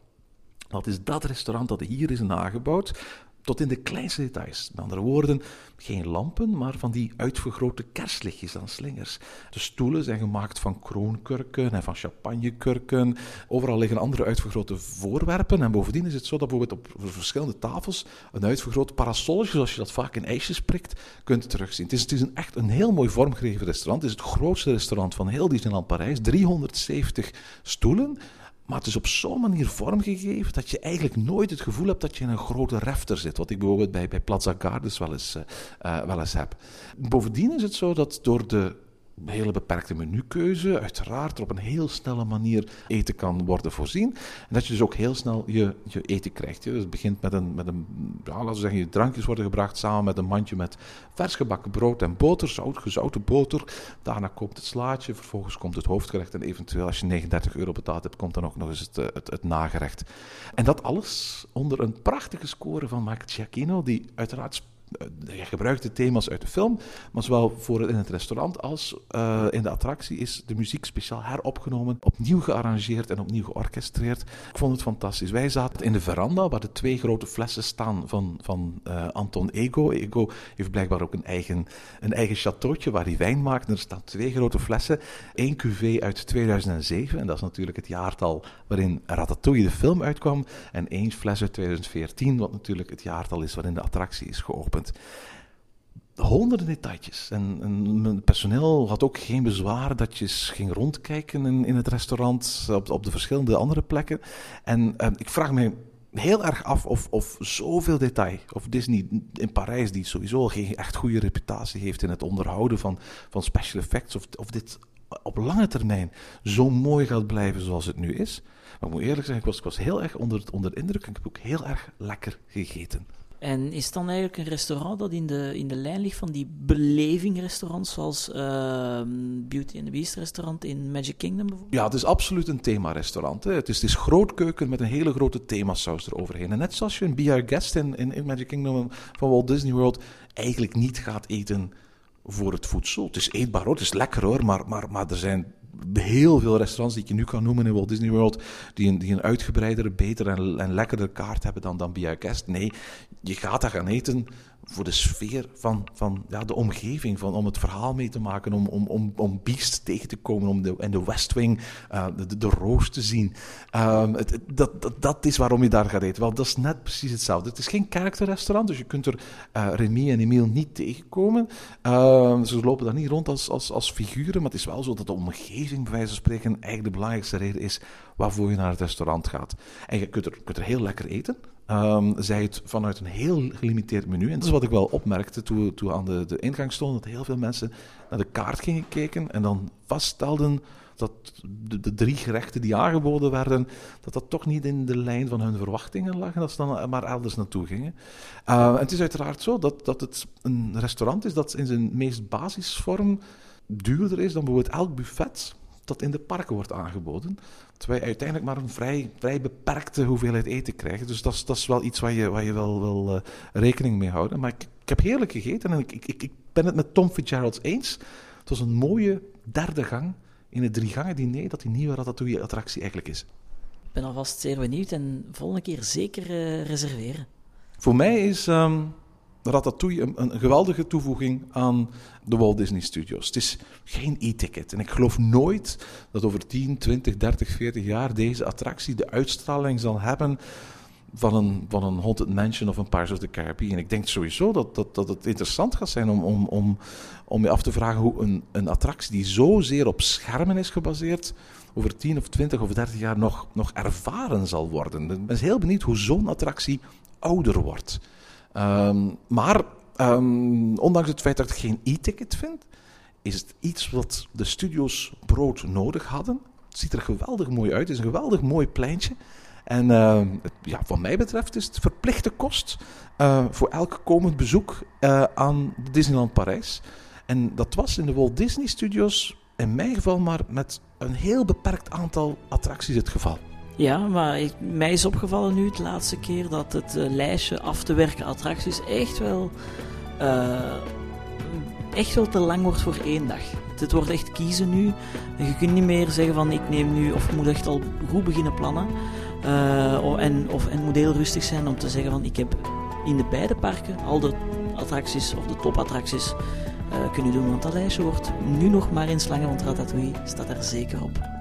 Dat is dat restaurant dat hier is nagebouwd, tot in de kleinste details. Met andere woorden, geen lampen, maar van die uitvergrote kerstlichtjes aan slingers. De stoelen zijn gemaakt van kroonkurken en van champagnekurken. Overal liggen andere uitvergrote voorwerpen. En bovendien is het zo dat bijvoorbeeld op verschillende tafels een uitvergroot parasolletje, zoals je dat vaak in ijsjes prikt, kunt terugzien. Het is, het is een, echt een heel mooi vormgegeven restaurant. Het is het grootste restaurant van heel Disneyland Parijs. 370 stoelen. Maar het is op zo'n manier vormgegeven dat je eigenlijk nooit het gevoel hebt dat je in een grote refter zit. Wat ik bijvoorbeeld bij, bij Plaza Gardens wel eens, uh, wel eens heb. Bovendien is het zo dat door de hele beperkte menukeuze, uiteraard er op een heel snelle manier eten kan worden voorzien. En dat je dus ook heel snel je, je eten krijgt. Dus het begint met een, met een ja, laten we zeggen, je drankjes worden gebracht samen met een mandje met vers gebakken brood en boter, zout, gezouten boter. Daarna komt het slaatje, vervolgens komt het hoofdgerecht en eventueel als je 39 euro betaald hebt, komt dan ook nog eens het, eh, het, het nagerecht. En dat alles onder een prachtige score van Michael Giacchino, die uiteraard je eh, gebruikt de thema's uit de film, maar zowel voor in het restaurant als uh, in de attractie is de muziek speciaal heropgenomen, opnieuw gearrangeerd en opnieuw georchestreerd. Ik vond het fantastisch. Wij zaten in de veranda waar de twee grote flessen staan van, van uh, Anton Ego. Ego heeft blijkbaar ook een eigen, een eigen chateautje waar hij wijn maakt. En er staan twee grote flessen. Eén cuvée uit 2007, en dat is natuurlijk het jaartal waarin Ratatouille de film uitkwam. En één fles uit 2014, wat natuurlijk het jaartal is waarin de attractie is geopend. Honderden detailjes. En, mijn personeel had ook geen bezwaar dat je ging rondkijken in, in het restaurant, op, op de verschillende andere plekken. En uh, ik vraag me heel erg af of, of zoveel detail. Of Disney in Parijs, die sowieso geen echt goede reputatie heeft in het onderhouden van, van special effects, of, of dit op lange termijn zo mooi gaat blijven zoals het nu is. Maar ik moet eerlijk zeggen, ik was, ik was heel erg onder, onder de indruk en ik heb ook heel erg lekker gegeten. En is het dan eigenlijk een restaurant dat in de, in de lijn ligt van die belevingrestaurants, zoals uh, Beauty and the Beast restaurant in Magic Kingdom bijvoorbeeld? Ja, het is absoluut een themarestaurant. Het is, het is grootkeuken met een hele grote themasaus eroverheen. En net zoals je een Be Our Guest in, in, in Magic Kingdom van Walt Disney World eigenlijk niet gaat eten voor het voedsel. Het is eetbaar hoor, het is lekker hoor, maar, maar, maar er zijn heel veel restaurants die je nu kan noemen in Walt Disney World, die een, die een uitgebreidere, betere en, en lekkerder kaart hebben dan, dan. Nee, je gaat daar gaan eten voor de sfeer van, van ja, de omgeving, van, om het verhaal mee te maken, om, om, om, om Beast tegen te komen, om de, in de West Wing uh, de, de roos te zien. Het, dat, dat, dat is waarom je daar gaat eten. Wel, dat is net precies hetzelfde. Het is geen karakterrestaurant, dus je kunt er uh, Remy en Emile niet tegenkomen. Uh, ze lopen daar niet rond als, als, als figuren, maar het is wel zo dat de omgeving, bij wijze van spreken, eigenlijk de belangrijkste reden is waarvoor je naar het restaurant gaat. En je kunt er, kunt er heel lekker eten. Um, zij het vanuit een heel gelimiteerd menu. En dat is wat ik wel opmerkte toen we, toen aan de, de ingang stonden, dat heel veel mensen naar de kaart gingen kijken en dan vaststelden dat de, de, drie gerechten die aangeboden werden, dat dat toch niet in de lijn van hun verwachtingen lag en dat ze dan maar elders naartoe gingen. Uh, en het is uiteraard zo dat, dat het een restaurant is dat in zijn meest basisvorm duurder is dan bijvoorbeeld elk buffet dat in de parken wordt aangeboden. Terwijl je uiteindelijk maar een vrij, vrij beperkte hoeveelheid eten krijgt. Dus dat is, dat is wel iets waar je, waar je wel, wel uh, rekening mee houden. Maar ik, ik heb heerlijk gegeten en ik, ik, ik ben het met Tom Fitzgerald eens. Het was een mooie derde gang in het drie gangen diner dat die nieuwe Ratatouille-attractie eigenlijk is. Ik ben alvast zeer benieuwd en volgende keer zeker uh, reserveren. Voor mij is um, Ratatouille een, een, geweldige toevoeging aan de Walt Disney Studios. Het is geen e-ticket. En ik geloof nooit dat over 10, 20, 30, 40 jaar deze attractie de uitstraling zal hebben van een, van een Haunted Mansion of een Pirates of the Caribbean. Ik denk sowieso dat, dat, dat het interessant gaat zijn om, om, om, om je af te vragen hoe een, een attractie die zozeer op schermen is gebaseerd, over 10 of 20 of 30 jaar nog, nog ervaren zal worden. Ik ben heel benieuwd hoe zo'n attractie ouder wordt. Um, maar um, ondanks het feit dat ik geen e-ticket vind, is het iets wat de studio's brood nodig hadden. Het ziet er geweldig mooi uit. Het is een geweldig mooi pleintje. En uh, het, ja, wat mij betreft is het verplichte kost uh, voor elk komend bezoek uh, aan Disneyland Parijs. En dat was in de Walt Disney Studios in mijn geval maar met een heel beperkt aantal attracties het geval. Ja, maar mij is opgevallen nu het laatste keer dat het uh, lijstje af te werken attracties echt wel, uh, echt wel te lang wordt voor één dag. Het wordt echt kiezen nu. Je kunt niet meer zeggen van ik neem nu, of moet echt al goed beginnen plannen. Uh, en, of, en moet heel rustig zijn om te zeggen van ik heb in de beide parken al de attracties of de topattracties kunnen doen. Want dat lijstje wordt nu nog maar in slangen, want Ratatouille staat er zeker op.